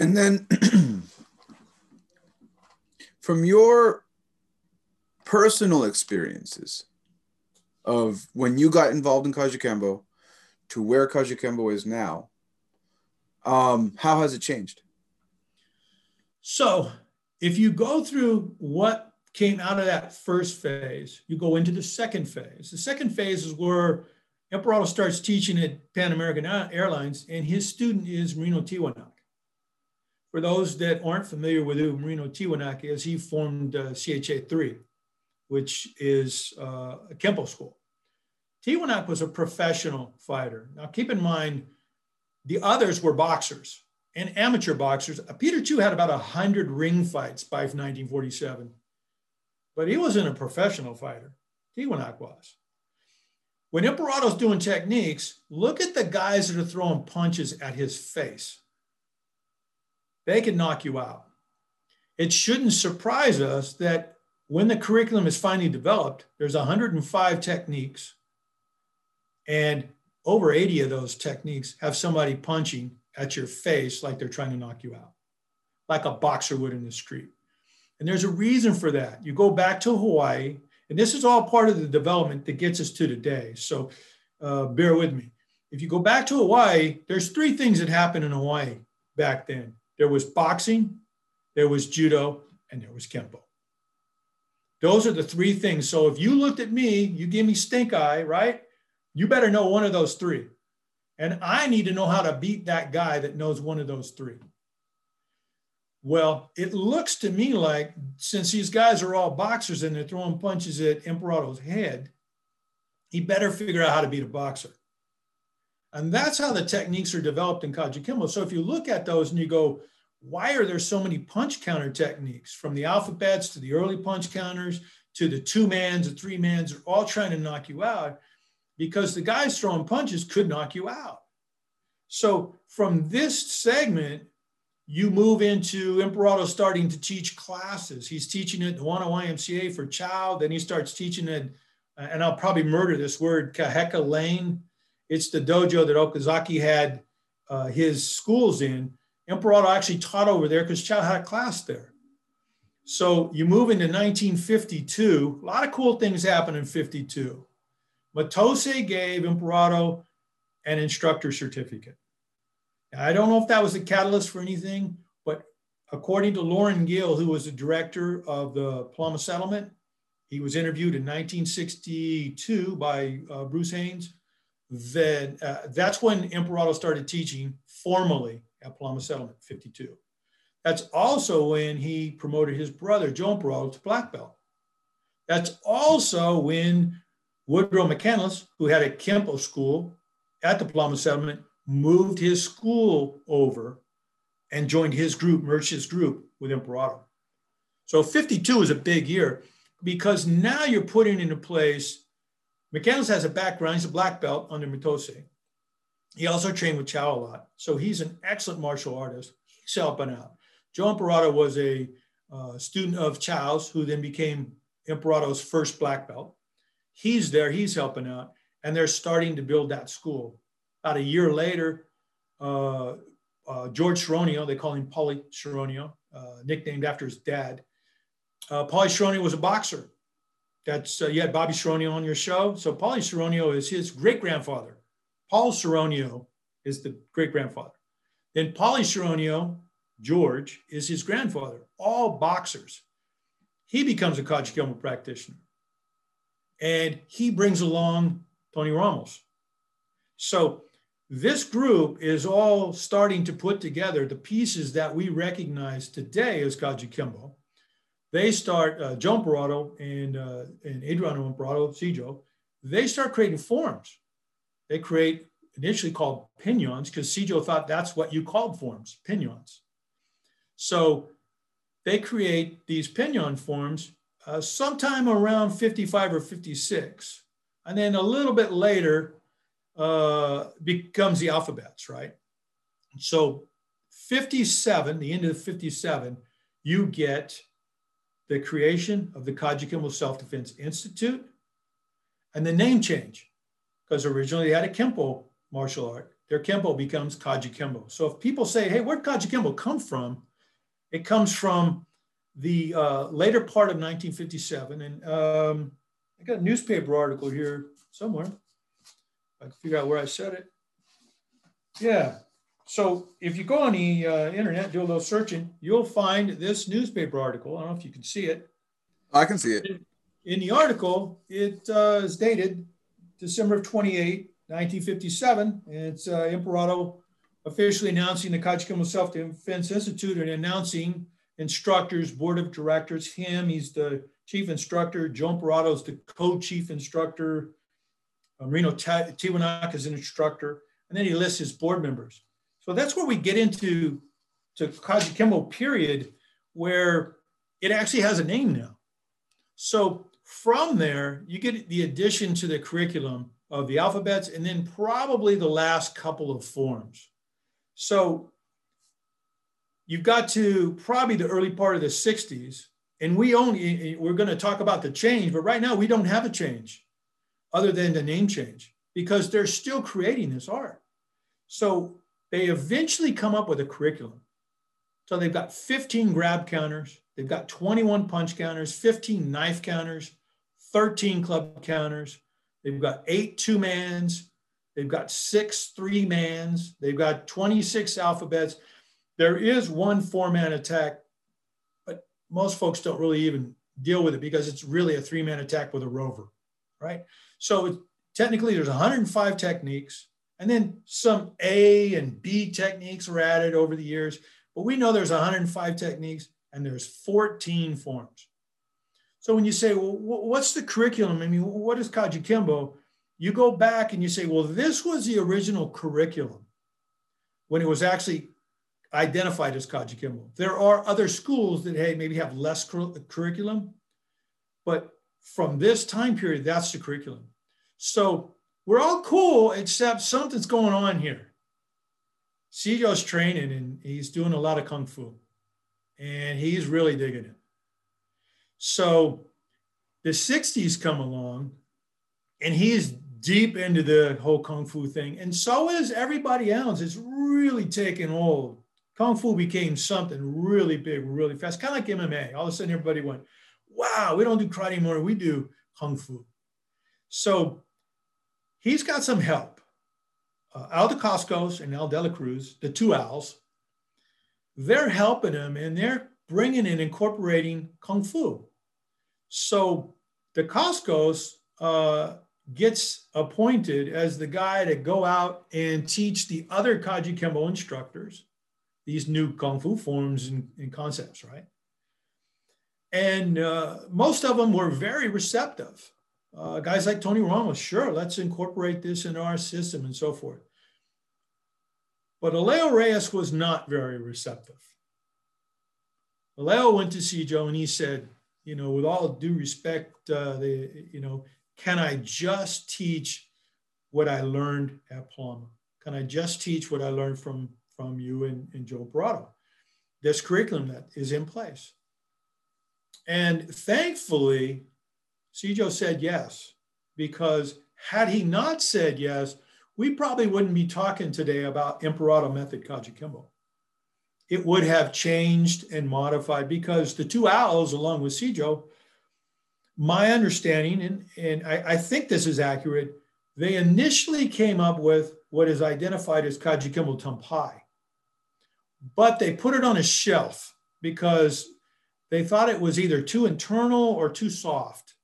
And then [CLEARS THROAT] from your personal experiences of when you got involved in Kajukenbo to where Kajukenbo is now, um, how has it changed? So, if you go through what came out of that first phase, you go into the second phase. The second phase is where Imperato starts teaching at Pan American Airlines, and his student is Marino Tiwanak. For those that aren't familiar with who Marino Tiwanak is, he formed uh, CHA3, which is uh, a Kempo school. Tiwanak was a professional fighter. Now, keep in mind, the others were boxers and amateur boxers. Uh, Peter Chu had about 100 ring fights by 1947, but he wasn't a professional fighter. Tiwanak was. When Imperato's doing techniques, look at the guys that are throwing punches at his face. They can knock you out. It shouldn't surprise us that when the curriculum is finally developed, there's 105 techniques, and over 80 of those techniques have somebody punching at your face like they're trying to knock you out, like a boxer would in the street. And there's a reason for that. You go back to Hawaii, and this is all part of the development that gets us to today. So uh, bear with me. If you go back to Hawaii, there's three things that happened in Hawaii back then. There was boxing, there was judo, and there was kempo. Those are the three things. So if you looked at me, you gave me stink eye, right? You better know one of those three. And I need to know how to beat that guy that knows one of those three. Well, it looks to me like since these guys are all boxers and they're throwing punches at Imperato's head, he better figure out how to beat a boxer. And that's how the techniques are developed in Kajukenbo. So if you look at those and you go, why are there so many punch counter techniques from the alphabets to the early punch counters to the two mans, the three mans, are all trying to knock you out because the guys throwing punches could knock you out. So from this segment, you move into Imperato starting to teach classes. He's teaching at the Wana YMCA for Chow. Then he starts teaching at, and I'll probably murder this word, Kaheka Lane. It's the dojo that Okazaki had uh, his schools in. Imperato actually taught over there because Chow had class there. So you move into 1952. A lot of cool things happen in 52. Mitose gave Imperato an instructor certificate. I don't know if that was a catalyst for anything, but according to Loren Gill, who was the director of the Palama settlement, he was interviewed in 1962 by uh, Bruce Haines. Uh, that's when Imperato started teaching formally at Palama Settlement, 52. That's also when he promoted his brother, Joe Imperato, to black belt. That's also when Woodrow McCandless, who had a Kempo school at the Palama settlement, moved his school over and joined his group, merged his group with Imperato. So 52 is a big year because now you're putting into place, McCandless has a background, he's a black belt under Mitose. He also trained with Chow a lot. So he's an excellent martial artist. He's helping out. Joe Imperato was a uh, student of Chow's, who then became Imperato's first black belt. He's there, he's helping out, and they're starting to build that school. About a year later, uh, uh, George Sharonio, they call him Paulie Sharonio, uh, nicknamed after his dad. Uh, Paulie Sharonio was a boxer. That's uh, you had Bobby Sharonio on your show. So Paulie Sharonio is his great grandfather. Paul Sharonio is the great grandfather. Then Paulie Sharonio, George, is his grandfather. All boxers. He becomes a Kajukenbo practitioner and he brings along Tony Ramos. So this group is all starting to put together the pieces that we recognize today as Kajukenbo. They start, uh, Joe and, uh, and Adriano Imperato, Sijo, they start creating forms. They create initially called pinans because Sijo thought that's what you called forms, pinans. So they create these pinan forms uh, sometime around 55 or 56. And then a little bit later uh, becomes the alphabets, right? So 57, the end of 57, you get the creation of the Kajukenbo Self-Defense Institute and the name change, because originally they had a Kempo martial art. Their Kempo becomes Kajukenbo. So if people say, hey, where'd Kajukenbo come from? It comes from the uh, later part of 1957, and um, I got a newspaper article here somewhere. I can figure out where I said it. Yeah. So if you go on the uh, internet, do a little searching, you'll find this newspaper article. I don't know if you can see it. I can see it. In, the article, it uh, is dated December of 28, 1957. And it's uh, Imperato officially announcing the Kajukenbo Self-Defense Institute and announcing instructors, board of directors, him, he's the chief instructor, Joe Imperato is the co-chief instructor, Um, Marino Tiwanak is an instructor, and then he lists his board members. So that's where we get into to Kajukenbo period, where it actually has a name now. So from there, you get the addition to the curriculum of the alphabets and then probably the last couple of forms. So you've got to probably the early part of the 60s, and we only, we're going to talk about the change, but right now we don't have a change other than the name change because they're still creating this art. So they eventually come up with a curriculum. So they've got 15 grab counters, they've got 21 punch counters, 15 knife counters, 13 club counters, they've got eight two mans, they've got six three mans, they've got 26 alphabets. There is one four man attack, but most folks don't really even deal with it because it's really a three man attack with a rover, right? So technically, there's 105 techniques, and then some A and B techniques were added over the years. But we know there's 105 techniques and there's 14 forms. So when you say, well, what's the curriculum? I mean, what is Kajukenbo? You go back and you say, well, this was the original curriculum when it was actually identified as Kajukenbo. There are other schools that, hey, maybe have less cur- curriculum, but from this time period, that's the curriculum. So we're all cool, except something's going on here. Sijo's training and he's doing a lot of kung fu, and he's really digging it. So the 60s come along, and he's deep into the whole kung fu thing, and so is everybody else. It's really taken hold. Kung fu became something really big, really fast, kind of like MMA. All of a sudden, everybody went, wow, we don't do karate anymore. We do kung fu. So he's got some help. Uh, Al Dacascos and Al Dela Cruz, the two Al's, they're helping him and they're bringing and incorporating kung fu. So Dacascos uh, gets appointed as the guy to go out and teach the other Kaji Kajukenbo instructors these new kung fu forms and, and concepts, right? And uh, most of them were very receptive. Uh, guys like Tony Ramos, sure, let's incorporate this in our system and so forth. But Alejo Reyes was not very receptive. Alejo went to see Joe and he said, you know, with all due respect, uh, the, you know, can I just teach what I learned at Palama? Can I just teach what I learned from, from you and, and Joe Imperato? This curriculum that is in place. And thankfully, Sijo said yes, because had he not said yes, we probably wouldn't be talking today about Imperato method Kajukenbo. It would have changed and modified because the two owls, along with Sijo, my understanding, and, and I, I think this is accurate, they initially came up with what is identified as Kajukenbo Tumpai, but they put it on a shelf because they thought it was either too internal or too soft.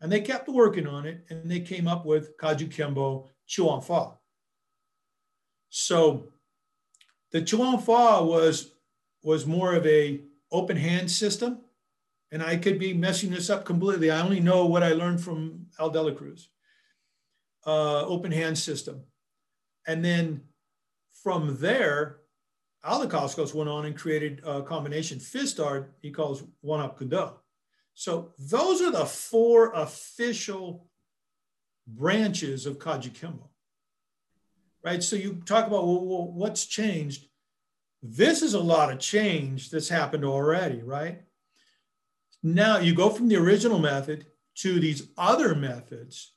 And they kept working on it and they came up with Kajukenbo Chuanfa. So the Chuanfa was, was more of a open hand system. And I could be messing this up completely. I only know what I learned from Al Dela Cruz. Uh, open hand system. And then from there, Al Dacascos went on and created a combination fist art he calls Wun Hop Kuen Do. So those are the four official branches of Kajukenbo, right? So you talk about well, well, what's changed. This is a lot of change that's happened already, right? Now you go from the original method to these other methods,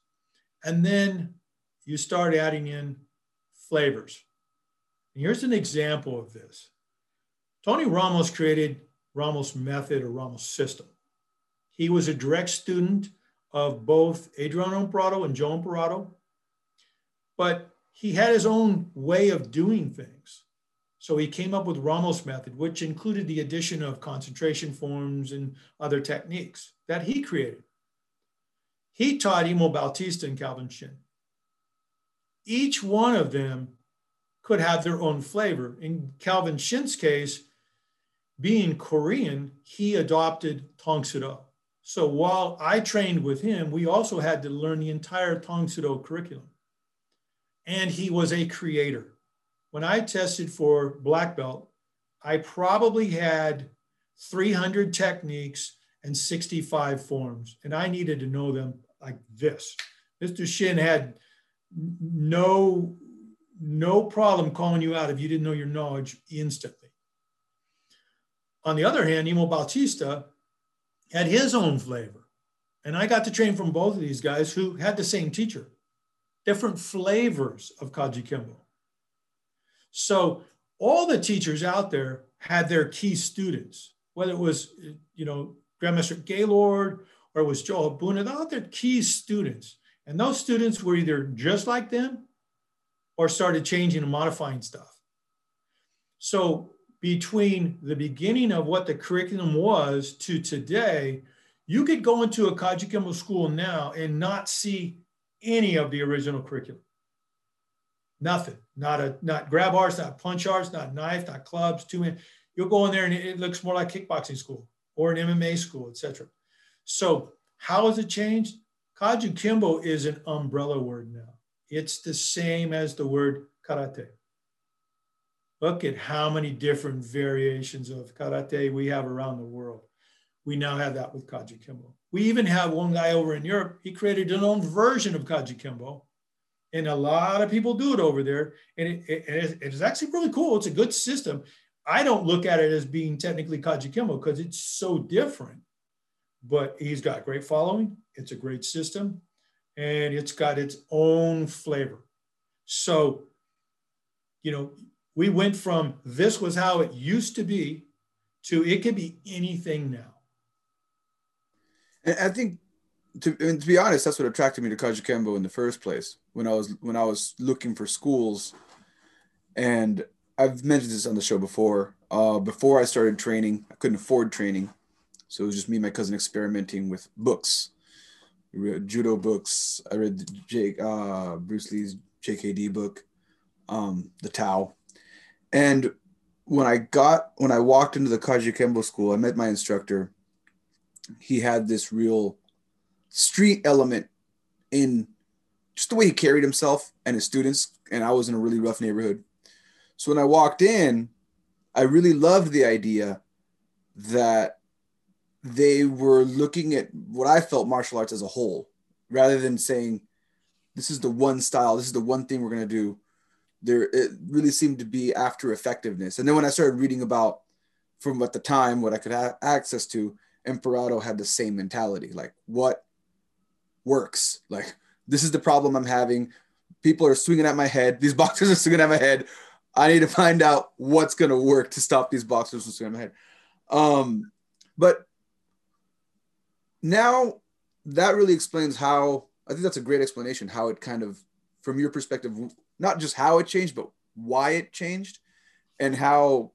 and then you start adding in flavors. Here's an example of this. Tony Ramos created Ramos method or Ramos system. He was a direct student of both Adriano Imperato and Joe Imperato, but he had his own way of doing things. So he came up with Ramos method, which included the addition of concentration forms and other techniques that he created. He taught Emo Bautista and Calvin Shin. each one of them could have their own flavor. In Calvin Shin's case, being Korean, he adopted Tong Soo Do. So while I trained with him, we also had to learn the entire Tong Soo Do curriculum. And he was a creator. When I tested for black belt, I probably had 300 techniques and 65 forms, and I needed to know them like this. Mr. Shin had no no problem calling you out if you didn't know your knowledge instantly. On the other hand, Emo Bautista had his own flavor. And I got to train from both of these guys who had the same teacher, different flavors of Kajukenbo. So all the teachers out there had their key students, whether it was, you know, Grandmaster Gaylord or it was Joe Halbuna, they all their key students. And those students were either just like them or started changing and modifying stuff. So between the beginning of what the curriculum was to today, you could go into a Kajukenbo school now and not see any of the original curriculum. Nothing. Not a not grab arts, not punch arts, not knife, not clubs, two men. You'll go in there and it looks more like kickboxing school or an MMA school, etc. So how has it changed? Kajukenbo is an umbrella word now. It's the same as the word karate. Look at how many different variations of karate we have around the world. We now have that with Kajukenbo. We even have one guy over in Europe, he created his own version of Kajukenbo. And a lot of people do it over there. And it, it, it is actually really cool. It's a good system. I don't look at it as being technically Kajukenbo because it's so different. But he's got great following. It's a great system. And it's got its own flavor. So, you know, we went from this was how it used to be to it could be anything now. And I think, to, to be honest, that's what attracted me to Kajukenbo in the first place. When I was when I was looking for schools, and I've mentioned this on the show before. Uh, before I started training, I couldn't afford training, so it was just me and my cousin experimenting with books, judo books. I read Jake uh, Bruce Lee's JKD book, um, the Tao, and when I got when I walked into the Kaji school, I met my instructor. He had this real street element in just the way he carried himself and his students. And I was in a really rough neighborhood. So when I walked in, I really loved the idea that they were looking at what I felt martial arts as a whole, rather than saying, this is the one style, this is the one thing we're going to do there it really seemed to be after effectiveness. And then when I started reading about from at the time what I could have access to, Imperato had the same mentality. Like what works? Like this is the problem I'm having. People are swinging at my head. [LAUGHS] These boxers are swinging at my head. I need to find out what's going to work to stop these boxers from swinging at my head. Um, but now that really explains how I think that's a great explanation how it kind of, from your perspective, not just how it changed, but why it changed and how,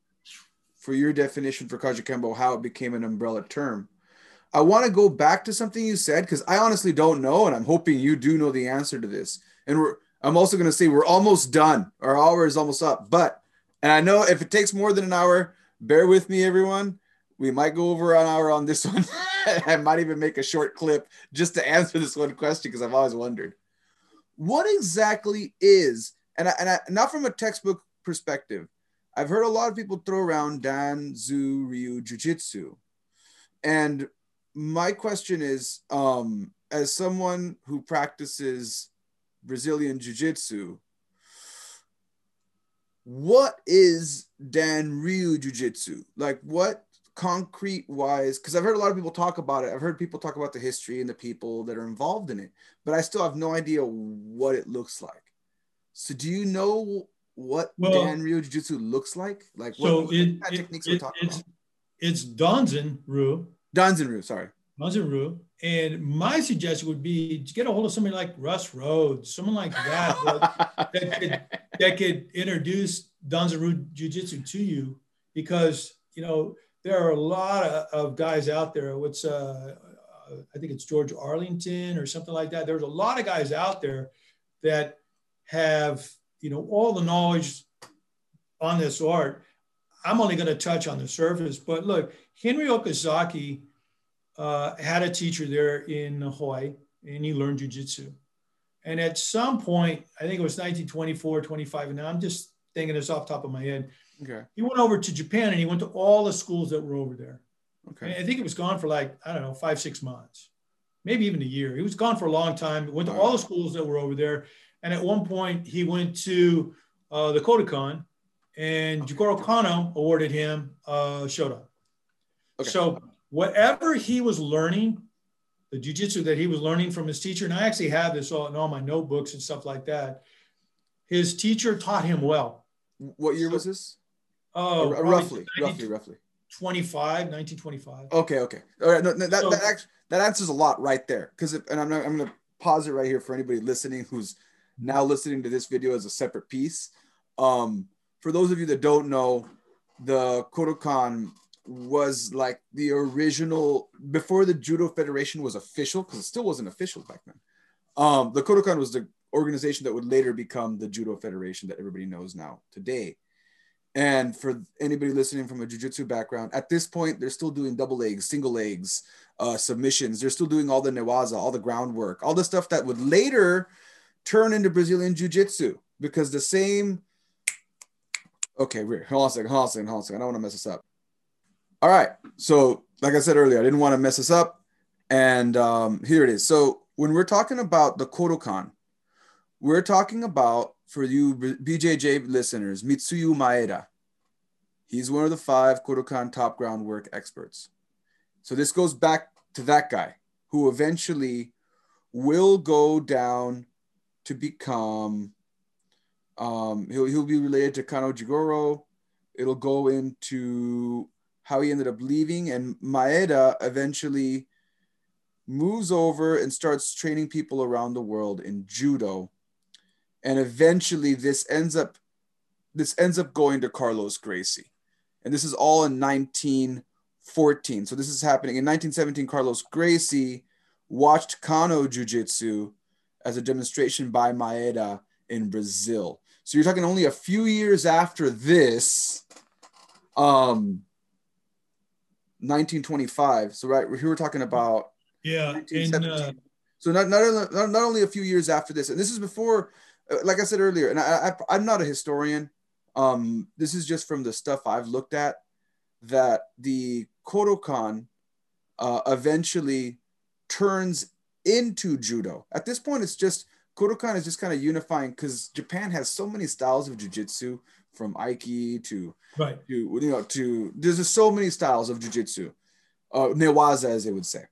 for your definition for Kajukenbo, how it became an umbrella term. I want to go back to something you said because I honestly don't know, and I'm hoping you do know the answer to this. And we're I'm also going to say we're almost done. Our hour is almost up, but and I know if it takes more than an hour, bear with me, everyone. We might go over an hour on this [LAUGHS] one. I might even make a short clip just to answer this one question because I've always wondered what exactly is and I, and I, not from a textbook perspective. I've heard a lot of people throw around Danzan Ryu Jiu Jitsu, and my question is, um, as someone who practices Brazilian Jiu Jitsu, what is Dan Ryu Jiu Jitsu? Like, what concrete wise because i've heard a lot of people talk about it. I've heard people talk about the history and the people that are involved in it but i still have no idea what it looks like. So do you know what well, dan ryu jiu-jitsu looks like? Like so what, it, what it, techniques it, we're talking it's, about? it's danzan ryu. Danzen ryu sorry. Danzen ryu. And my suggestion would be to get a hold of somebody like russ rhodes someone like that that, that, could, that could introduce danzan ryu jiu-jitsu to you because you know there are a lot of, of guys out there. What's uh, I think it's George Arlington or something like that. There's a lot of guys out there that have, you know, all the knowledge on this art. I'm only going to touch on the surface, but look, Henry Okazaki uh, had a teacher there in Hawaii and he learned jujitsu. And at some point, I think it was 1924, 25, and now I'm just thinking this off top of my head. Okay. He went over to Japan and he went to all the schools that were over there. Okay. I think it was gone for like, I don't know, five, six months, maybe even a year. He was gone for a long time. Went to all the schools that were over there. And at one point, he went to uh, the Kodokan and Jigoro Kano awarded him uh, Shodan. Okay. So, whatever he was learning, the jujitsu that he was learning from his teacher, and I actually have this all in all my notebooks and stuff like that, his teacher taught him well. What year was this? Oh, Uh, roughly, 90 roughly, roughly. 25, 1925. Okay, okay. All right. No, no, that So- that actually, that answers a lot right there. Because and I'm not, I'm gonna pause it right here for anybody listening who's now listening to this video as a separate piece. Um, for those of you that don't know, the Kodokan was like the original before the Judo Federation was official, because it still wasn't official back then. Um, the Kodokan was the organization that would later become the Judo Federation that everybody knows now today. And for anybody listening from a jujitsu background, at this point, they're still doing double legs, single legs, uh, submissions. They're still doing all the newaza, all the groundwork, all the stuff that would later turn into Brazilian jiu-jitsu because the same. Okay, hold on a second, hold on a second, hold on a second. I don't want to mess this up. All right. So, like I said earlier, I didn't want to mess this up. And um, here it is. So, when we're talking about the Kodokan, we're talking about, for you BJJ listeners, Mitsuyo Maeda. He's one of the five Kodokan top groundwork experts. So, this goes back to that guy who eventually will go down to become, um, he'll, he'll be related to Kano Jigoro. It'll go into how he ended up leaving, and Maeda eventually moves over and starts training people around the world in judo. And eventually this ends up this ends up going to Carlos Gracie. And this is all in 1914. So this is happening in 1917 Carlos Gracie watched Kano Jiu-Jitsu as a demonstration by Maeda in Brazil. So you're talking only a few years after this um 1925. So right here we're talking about Yeah, uh, so not not, only- not not only a few years after this, and this is before, like I said earlier, and I, I I'm not a historian. Um, this is just from the stuff I've looked at that the Kodokan uh, eventually turns into judo. At this point, it's just Kodokan is just kind of unifying because Japan has so many styles of jujitsu, from Aiki to right. to you know to there's just so many styles of jujitsu, uh, newaza as they would say,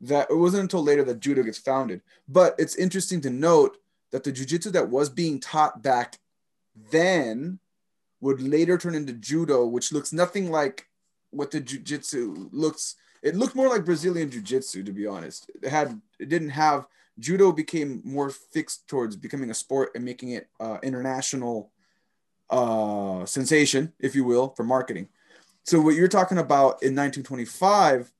that it wasn't until later that judo gets founded. But it's interesting to note that the jujitsu that was being taught back then would later turn into judo, which looks nothing like what the jujitsu looks. It looked more like Brazilian jiu-jitsu, to be honest. It had it didn't have judo became more fixed towards becoming a sport and making it uh, international uh, sensation, if you will, for marketing. So what you're talking about in 1925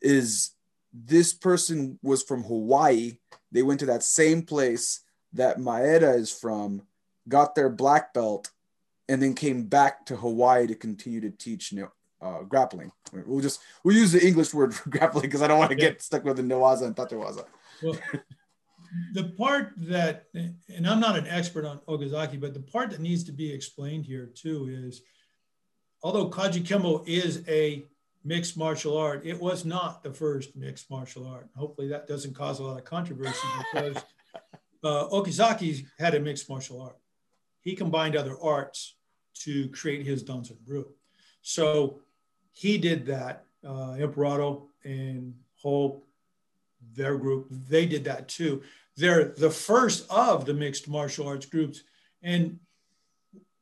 is this person was from Hawaii. They went to that same place that Maeda is from, got their black belt, and then came back to Hawaii to continue to teach you know, uh, grappling. We'll just we'll use the English word for [LAUGHS] grappling because I don't want to Yeah. get stuck with the Newaza and Tatewaza. Well, the part that, and I'm not an expert on Okazaki, but the part that needs to be explained here too is, although Kajukenbo is a mixed martial art, it was not the first mixed martial art. Hopefully that doesn't cause a lot of controversy [LAUGHS] because uh, Okazaki had a mixed martial art. He combined other arts to create his Danzan Ryu. So he did that. Uh, Imperato and Hope, their group, they did that too. They're the first of the mixed martial arts groups. And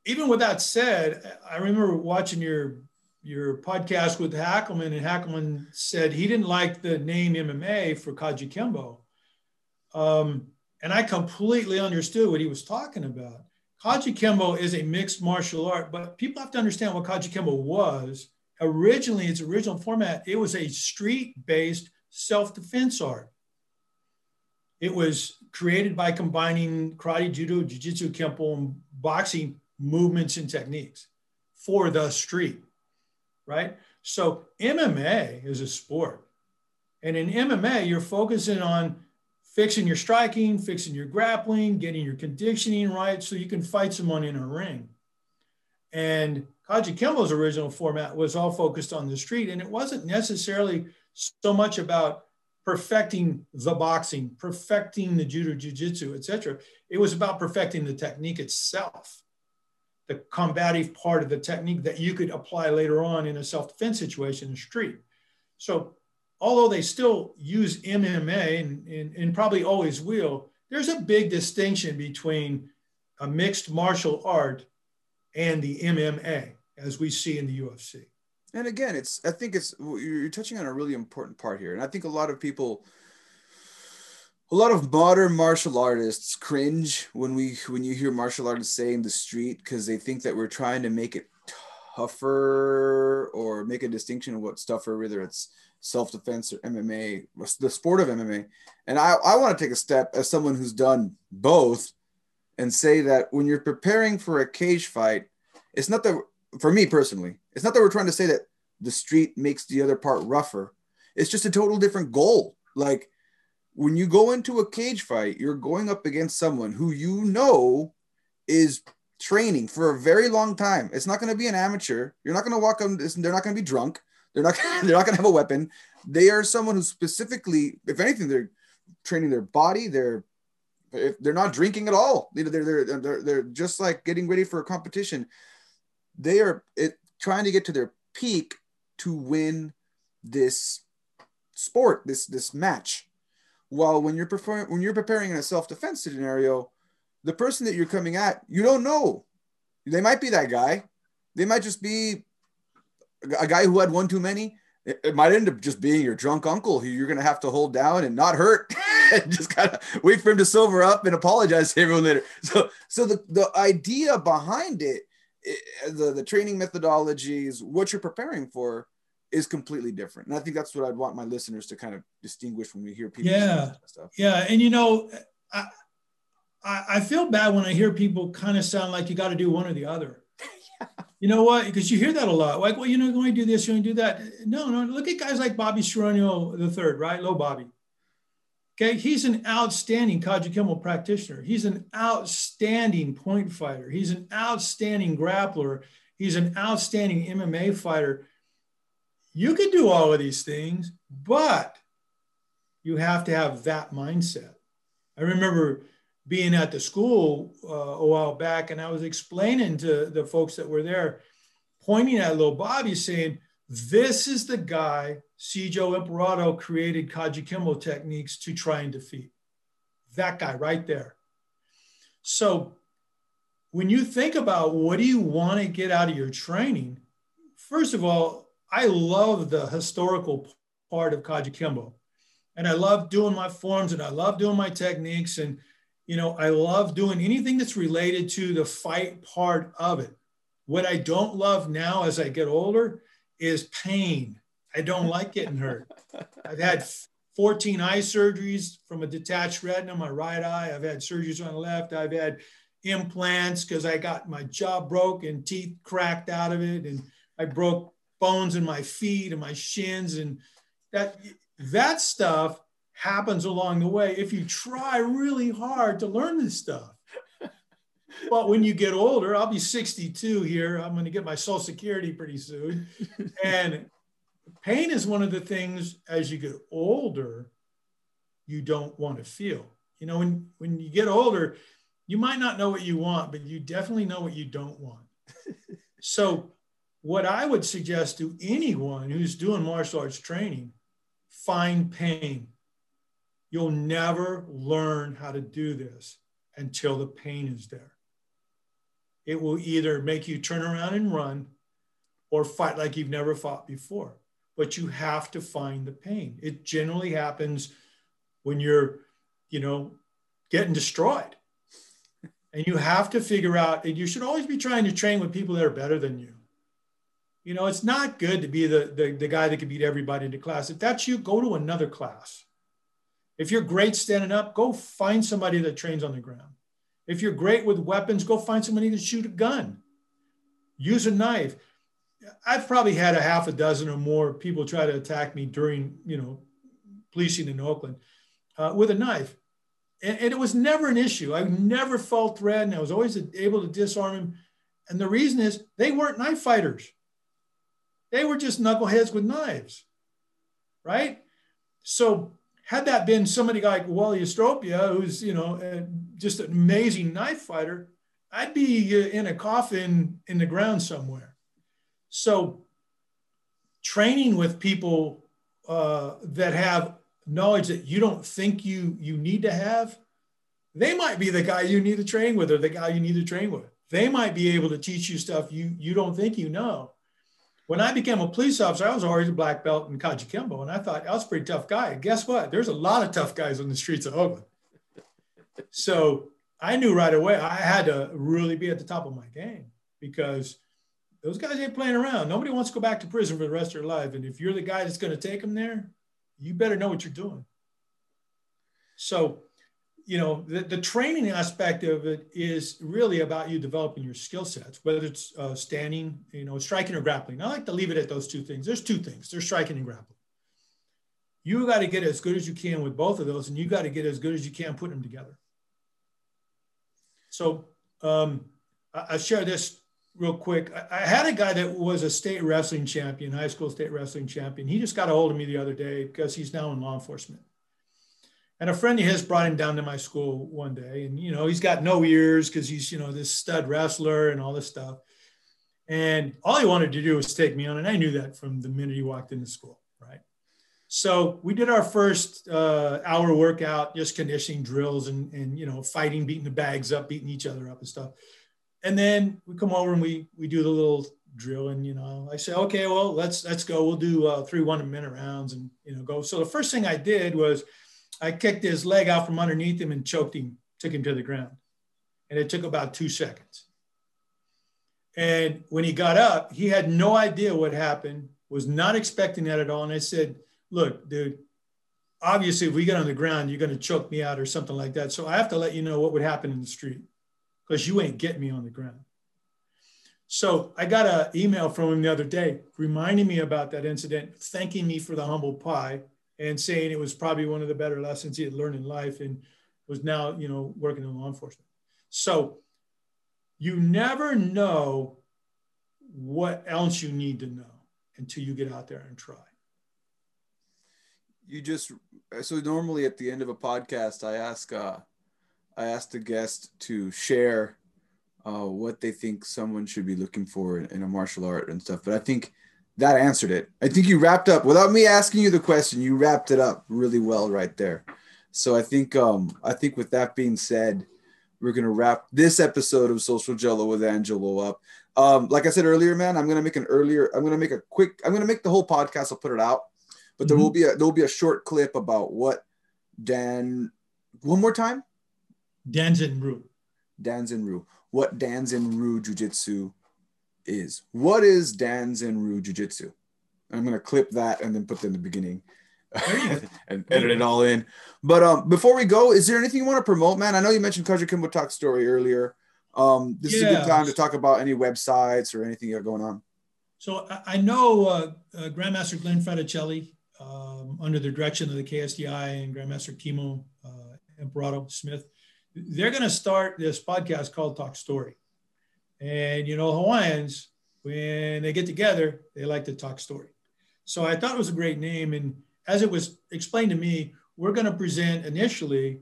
even with that said, I remember watching your your podcast with Hackelman, and Hackelman said he didn't like the name MMA for Kajukenbo. Um, and I completely understood what he was talking about. Kajukenbo is a mixed martial art, but people have to understand what Kajukenbo was. Originally, its original format, it was a street based self defense art. It was created by combining karate, judo, jiu-jitsu, kempo, and boxing movements and techniques for the street, right? So MMA is a sport. And in MMA, you're focusing on fixing your striking, fixing your grappling, getting your conditioning right so you can fight someone in a ring. And Kajukenbo's original format was all focused on the street, and it wasn't necessarily so much about perfecting the boxing, perfecting the judo, jiu-jitsu, etc. It was about perfecting the technique itself, the combative part of the technique that you could apply later on in a self-defense situation in the street. So although they still use MMA and, and, and probably always will, there's a big distinction between a mixed martial art and the MMA as we see in the UFC. And again, it's I think it's you're touching on a really important part here, and I think a lot of people, a lot of modern martial artists cringe when we when you hear martial artists say in the street because they think that we're trying to make it tougher or make a distinction of what's tougher, whether it's self-defense or MMA, the sport of MMA. And I, I want to take a step as someone who's done both and say that when you're preparing for a cage fight, it's not that for me personally, it's not that we're trying to say that the street makes the other part rougher. It's just a total different goal. Like when you go into a cage fight, you're going up against someone who you know is training for a very long time. It's not going to be an amateur. You're not going to walk on this. They're not going to be drunk. They're not. [LAUGHS] They're not going to have a weapon. They are someone who specifically, if anything, they're training their body. They're if they're not drinking at all. You know, They're they're they're, they're just like getting ready for a competition. They are it, trying to get to their peak to win this sport, this this match. While when you're preparing when you're preparing in a self defense scenario, the person that you're coming at, you don't know. They might be that guy. They might just be a guy who had one too many. It, it might end up just being your drunk uncle who you're going to have to hold down and not hurt. [LAUGHS] and just kind of wait for him to sober up and apologize to everyone later. So, so the, the idea behind it, it, the, the training methodologies, what you're preparing for is completely different. And I think that's what I'd want my listeners to kind of distinguish when we hear people. Yeah. Yeah. And you know, I, I feel bad when I hear people kind of sound like you got to do one or the other. [LAUGHS] You know what? Because you hear that a lot. Like, well, you know, you're going to do this, you're going to do that. No, no. Look at guys like Bobby Cerrone the third, right? Low Bobby. Okay, he's an outstanding Kajukenbo practitioner. He's an outstanding point fighter. He's an outstanding grappler. He's an outstanding MMA fighter. You can do all of these things, but you have to have that mindset. I remember being at the school uh, a while back, and I was explaining to the folks that were there, pointing at little Bobby, saying, "This is the guy Sijo Imperato created Kajukenbo techniques to try and defeat." That guy right there. So, when you think about what do you want to get out of your training, first of all, I love the historical part of Kajukenbo, and I love doing my forms, and I love doing my techniques, and you know, I love doing anything that's related to the fight part of it. What I don't love now as I get older is pain. I don't like getting hurt. [LAUGHS] I've had 14 eye surgeries from a detached retina, my right eye. I've had surgeries on the left. I've had implants because I got my jaw broke and teeth cracked out of it. And I broke bones in my feet and my shins. And that that stuff happens along the way if you try really hard to learn this stuff. but when you get older, I'll be 62 here. I'm going to get my Social Security pretty soon. [LAUGHS] and pain is one of the things as you get older, you don't want to feel. You know, when, when you get older, you might not know what you want, but you definitely know what you don't want. [LAUGHS] so, what I would suggest to anyone who's doing martial arts training, find pain You'll never learn how to do this until the pain is there. It will either make you turn around and run or fight like you've never fought before. But you have to find the pain. It generally happens when you're, you know, getting destroyed. And you have to figure out, and you should always be trying to train with people that are better than you. You know, it's not good to be the, the, the guy that can beat everybody in the class. If that's you, go to another class If you're great standing up, go find somebody that trains on the ground. If you're great with weapons, go find somebody to shoot a gun. Use a knife. I've probably had a half a dozen or more people try to attack me during, you know, policing in Oakland uh, with a knife. And, and, it was never an issue. I never felt threatened. I was always able to disarm him. And the reason is they weren't knife fighters. They were just knuckleheads with knives, right? So had that been somebody like Wally Ostropia, who's, you know, just an amazing knife fighter, I'd be uh, in a coffin in the ground somewhere. So training with people uh, that have knowledge that you don't think you you need to have, they might be the guy you need to train with or the guy you need to train with. They might be able to teach you stuff you you don't think you know. When I became a police officer, I was already a black belt in Kajukenbo, and I thought I was a pretty tough guy. Guess what? There's a lot of tough guys on the streets of Oakland. So I knew right away I had to really be at the top of my game because those guys ain't playing around. Nobody wants to go back to prison for the rest of their life. And if you're the guy that's going to take them there, you better know what you're doing. So, you know, the, the training aspect of it is really about you developing your skill sets, whether it's uh, standing, you know, striking or grappling. I like to leave it at those two things. There's two things there's striking and grappling. You got to get as good as you can with both of those, and you got to get as good as you can putting them together. So um, I, I share this real quick. I, I, had a guy that was a state wrestling champion, high school state wrestling champion. He just got a hold of me the other day because he's now in law enforcement. And a friend of his brought him down to my school one day, and you know he's got no ears because he's you know this stud wrestler and all this stuff. And all he wanted to do was take me on, and I knew that from the minute he walked into school, right? So we did our first uh, hour workout, just conditioning drills and and you know fighting, beating the bags up, beating each other up and stuff and then we come over and we we do the little drill and you know i say okay well let's let's go we'll do uh, three one minute rounds and you know go so the first thing i did was i kicked his leg out from underneath him and choked him took him to the ground. And it took about two seconds. And when he got up he had no idea what happened was not expecting that at all. And i said look dude obviously if we get on the ground you're going to choke me out or something like that. So i have to let you know what would happen in the street because you ain't getting me on the ground. So I got an email from him the other day reminding me about that incident, thanking me for the humble pie and saying it was probably one of the better lessons he had learned in life and was now, you know, working in law enforcement. So you never know what else you need to know until you get out there and try. You just so normally at the end of a podcast, I ask uh, I ask the guest to share uh, what they think someone should be looking for in, in, a martial art and stuff. But I think that answered it. I think you wrapped up without me asking you the question. You wrapped it up really well right there. So I think um, I think with that being said, we're gonna wrap this episode of Social Jello with Angelo up. Um, like I said earlier, man, I'm gonna make an earlier. I'm gonna make a quick. I'm gonna make the whole podcast. I'll put it out, but there mm-hmm. will be a there will be a short clip about what Dan. One more time. Danzan Ryu. Danzan Ryu. What Danzan Ryu Jiu Jitsu is. What is Danzan Ryu Jiu Jitsu? I'm going to clip that and then put that in the beginning [LAUGHS] and edit it all in. But um, before we go, is there anything you want to promote, man? I know you mentioned Kajukenbo Talk Story earlier. Um, this yeah. is a good time to talk about any websites or anything you got going on. So I know uh, uh, Grandmaster Glenn Fraticelli, um, under the direction of the KSDI and Grandmaster Kimo uh, Imperato Smith, they're going to start this podcast called Talk Story. And, you know, Hawaiians, when they get together, they like to talk story. So I thought it was a great name. And as it was explained to me, we're going to present initially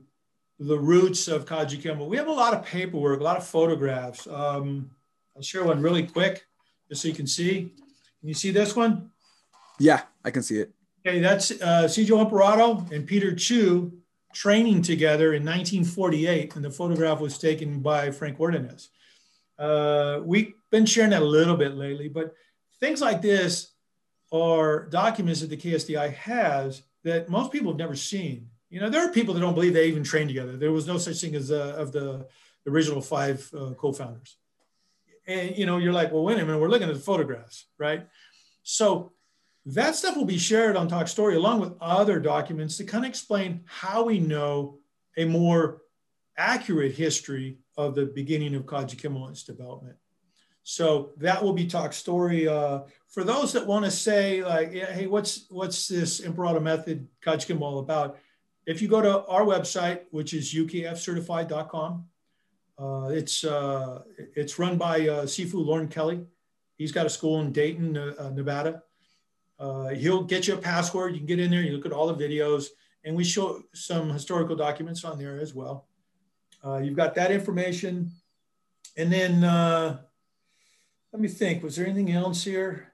the roots of Kajukenbo. We have a lot of paperwork, a lot of photographs. Um, I'll share one really quick just so you can see. Can you see this one? Yeah, I can see it. Okay, that's uh, Imperato and Peter Choo training together in 1948, and the photograph was taken by Frank Ordonez. Uh, we've been sharing that a little bit lately, but things like this are documents that the KSDI has that most people have never seen. You know, there are people that don't believe they even trained together. There was no such thing as uh, of the original five uh, co-founders. And you know, you're like, well, wait a minute, we're looking at the photographs, right? So that stuff will be shared on Talk Story along with other documents to kind of explain how we know a more accurate history of the beginning of and development. So that will be Talk Story. Uh, for those that want to say, like, hey, what's what's this Imperato Method Kajukenbo all about? If you go to our website, which is ukfcertified.com, uh, it's uh, it's run by uh, Sifu Lauren Kelly. He's got a school in Dayton, uh, Nevada. Uh, he'll get you a password. You can get in there. You look at all the videos, and we show some historical documents on there as well. Uh, you've got that information, and then let me think. Was there anything else here?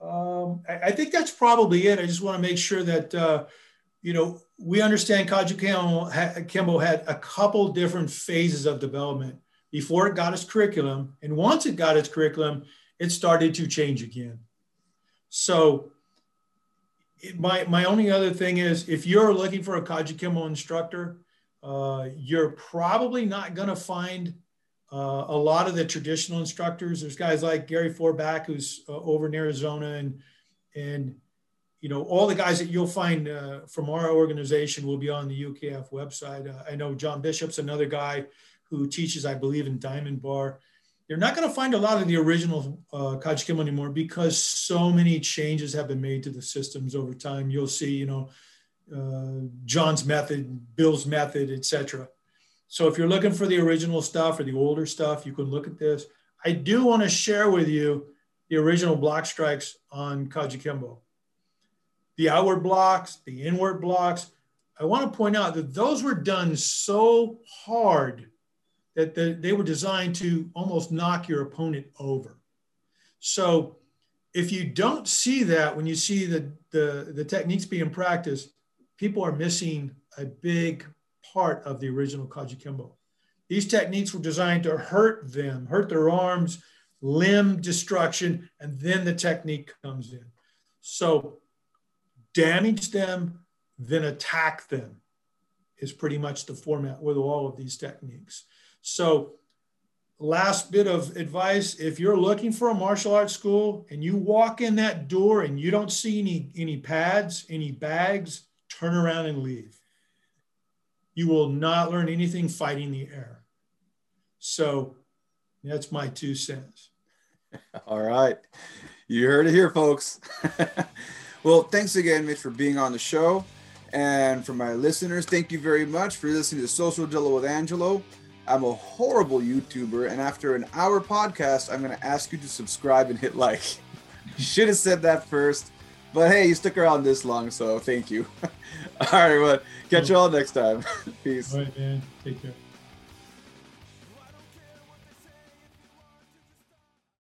Um, I, I, think that's probably it. I just want to make sure that you know, we understand Kajukenbo had a couple different phases of development before it got its curriculum. And once it got its curriculum, it started to change again. So my, my only other thing is if you're looking for a Kajukenbo instructor, uh, you're probably not going to find uh, a lot of the traditional instructors. There's guys like Gary Forback, who's uh, over in Arizona, and and you know, all the guys that you'll find uh, from our organization will be on the UKF website. Uh, I know John Bishop's another guy who teaches, I believe, in Diamond Bar. You're not going to find a lot of the original uh, Kajukenbo anymore because so many changes have been made to the systems over time. You'll see, you know, uh, John's method, Bill's method, etc. So if you're looking for the original stuff or the older stuff, you can look at this. I do want to share with you the original block strikes on Kajukenbo the outward blocks, the inward blocks. I want to point out that those were done so hard that the, they were designed to almost knock your opponent over. So if you don't see that when you see the, the, the techniques being practiced, people are missing a big part of the original Kajukenbo. These techniques were designed to hurt them, hurt their arms, limb destruction, and then the technique comes in. So damage them, then attack them is pretty much the format with all of these techniques. So last bit of advice, if you're looking for a martial arts school and you walk in that door and you don't see any, any pads, any bags, turn around and leave. You will not learn anything fighting the air. So that's my two cents. [LAUGHS] All right. You heard it here, folks. [LAUGHS] Well, thanks again, Mitch, for being on the show. And for my listeners, thank you very much for listening to Social Jello with Angelo. I'm a horrible YouTuber, and after an hour podcast, I'm going to ask you to subscribe and hit like. [LAUGHS] You should have said that first, but hey, you stuck around this long, so thank you. [LAUGHS] all right, well, catch you all next time. [LAUGHS] Peace. All right, man. Take care.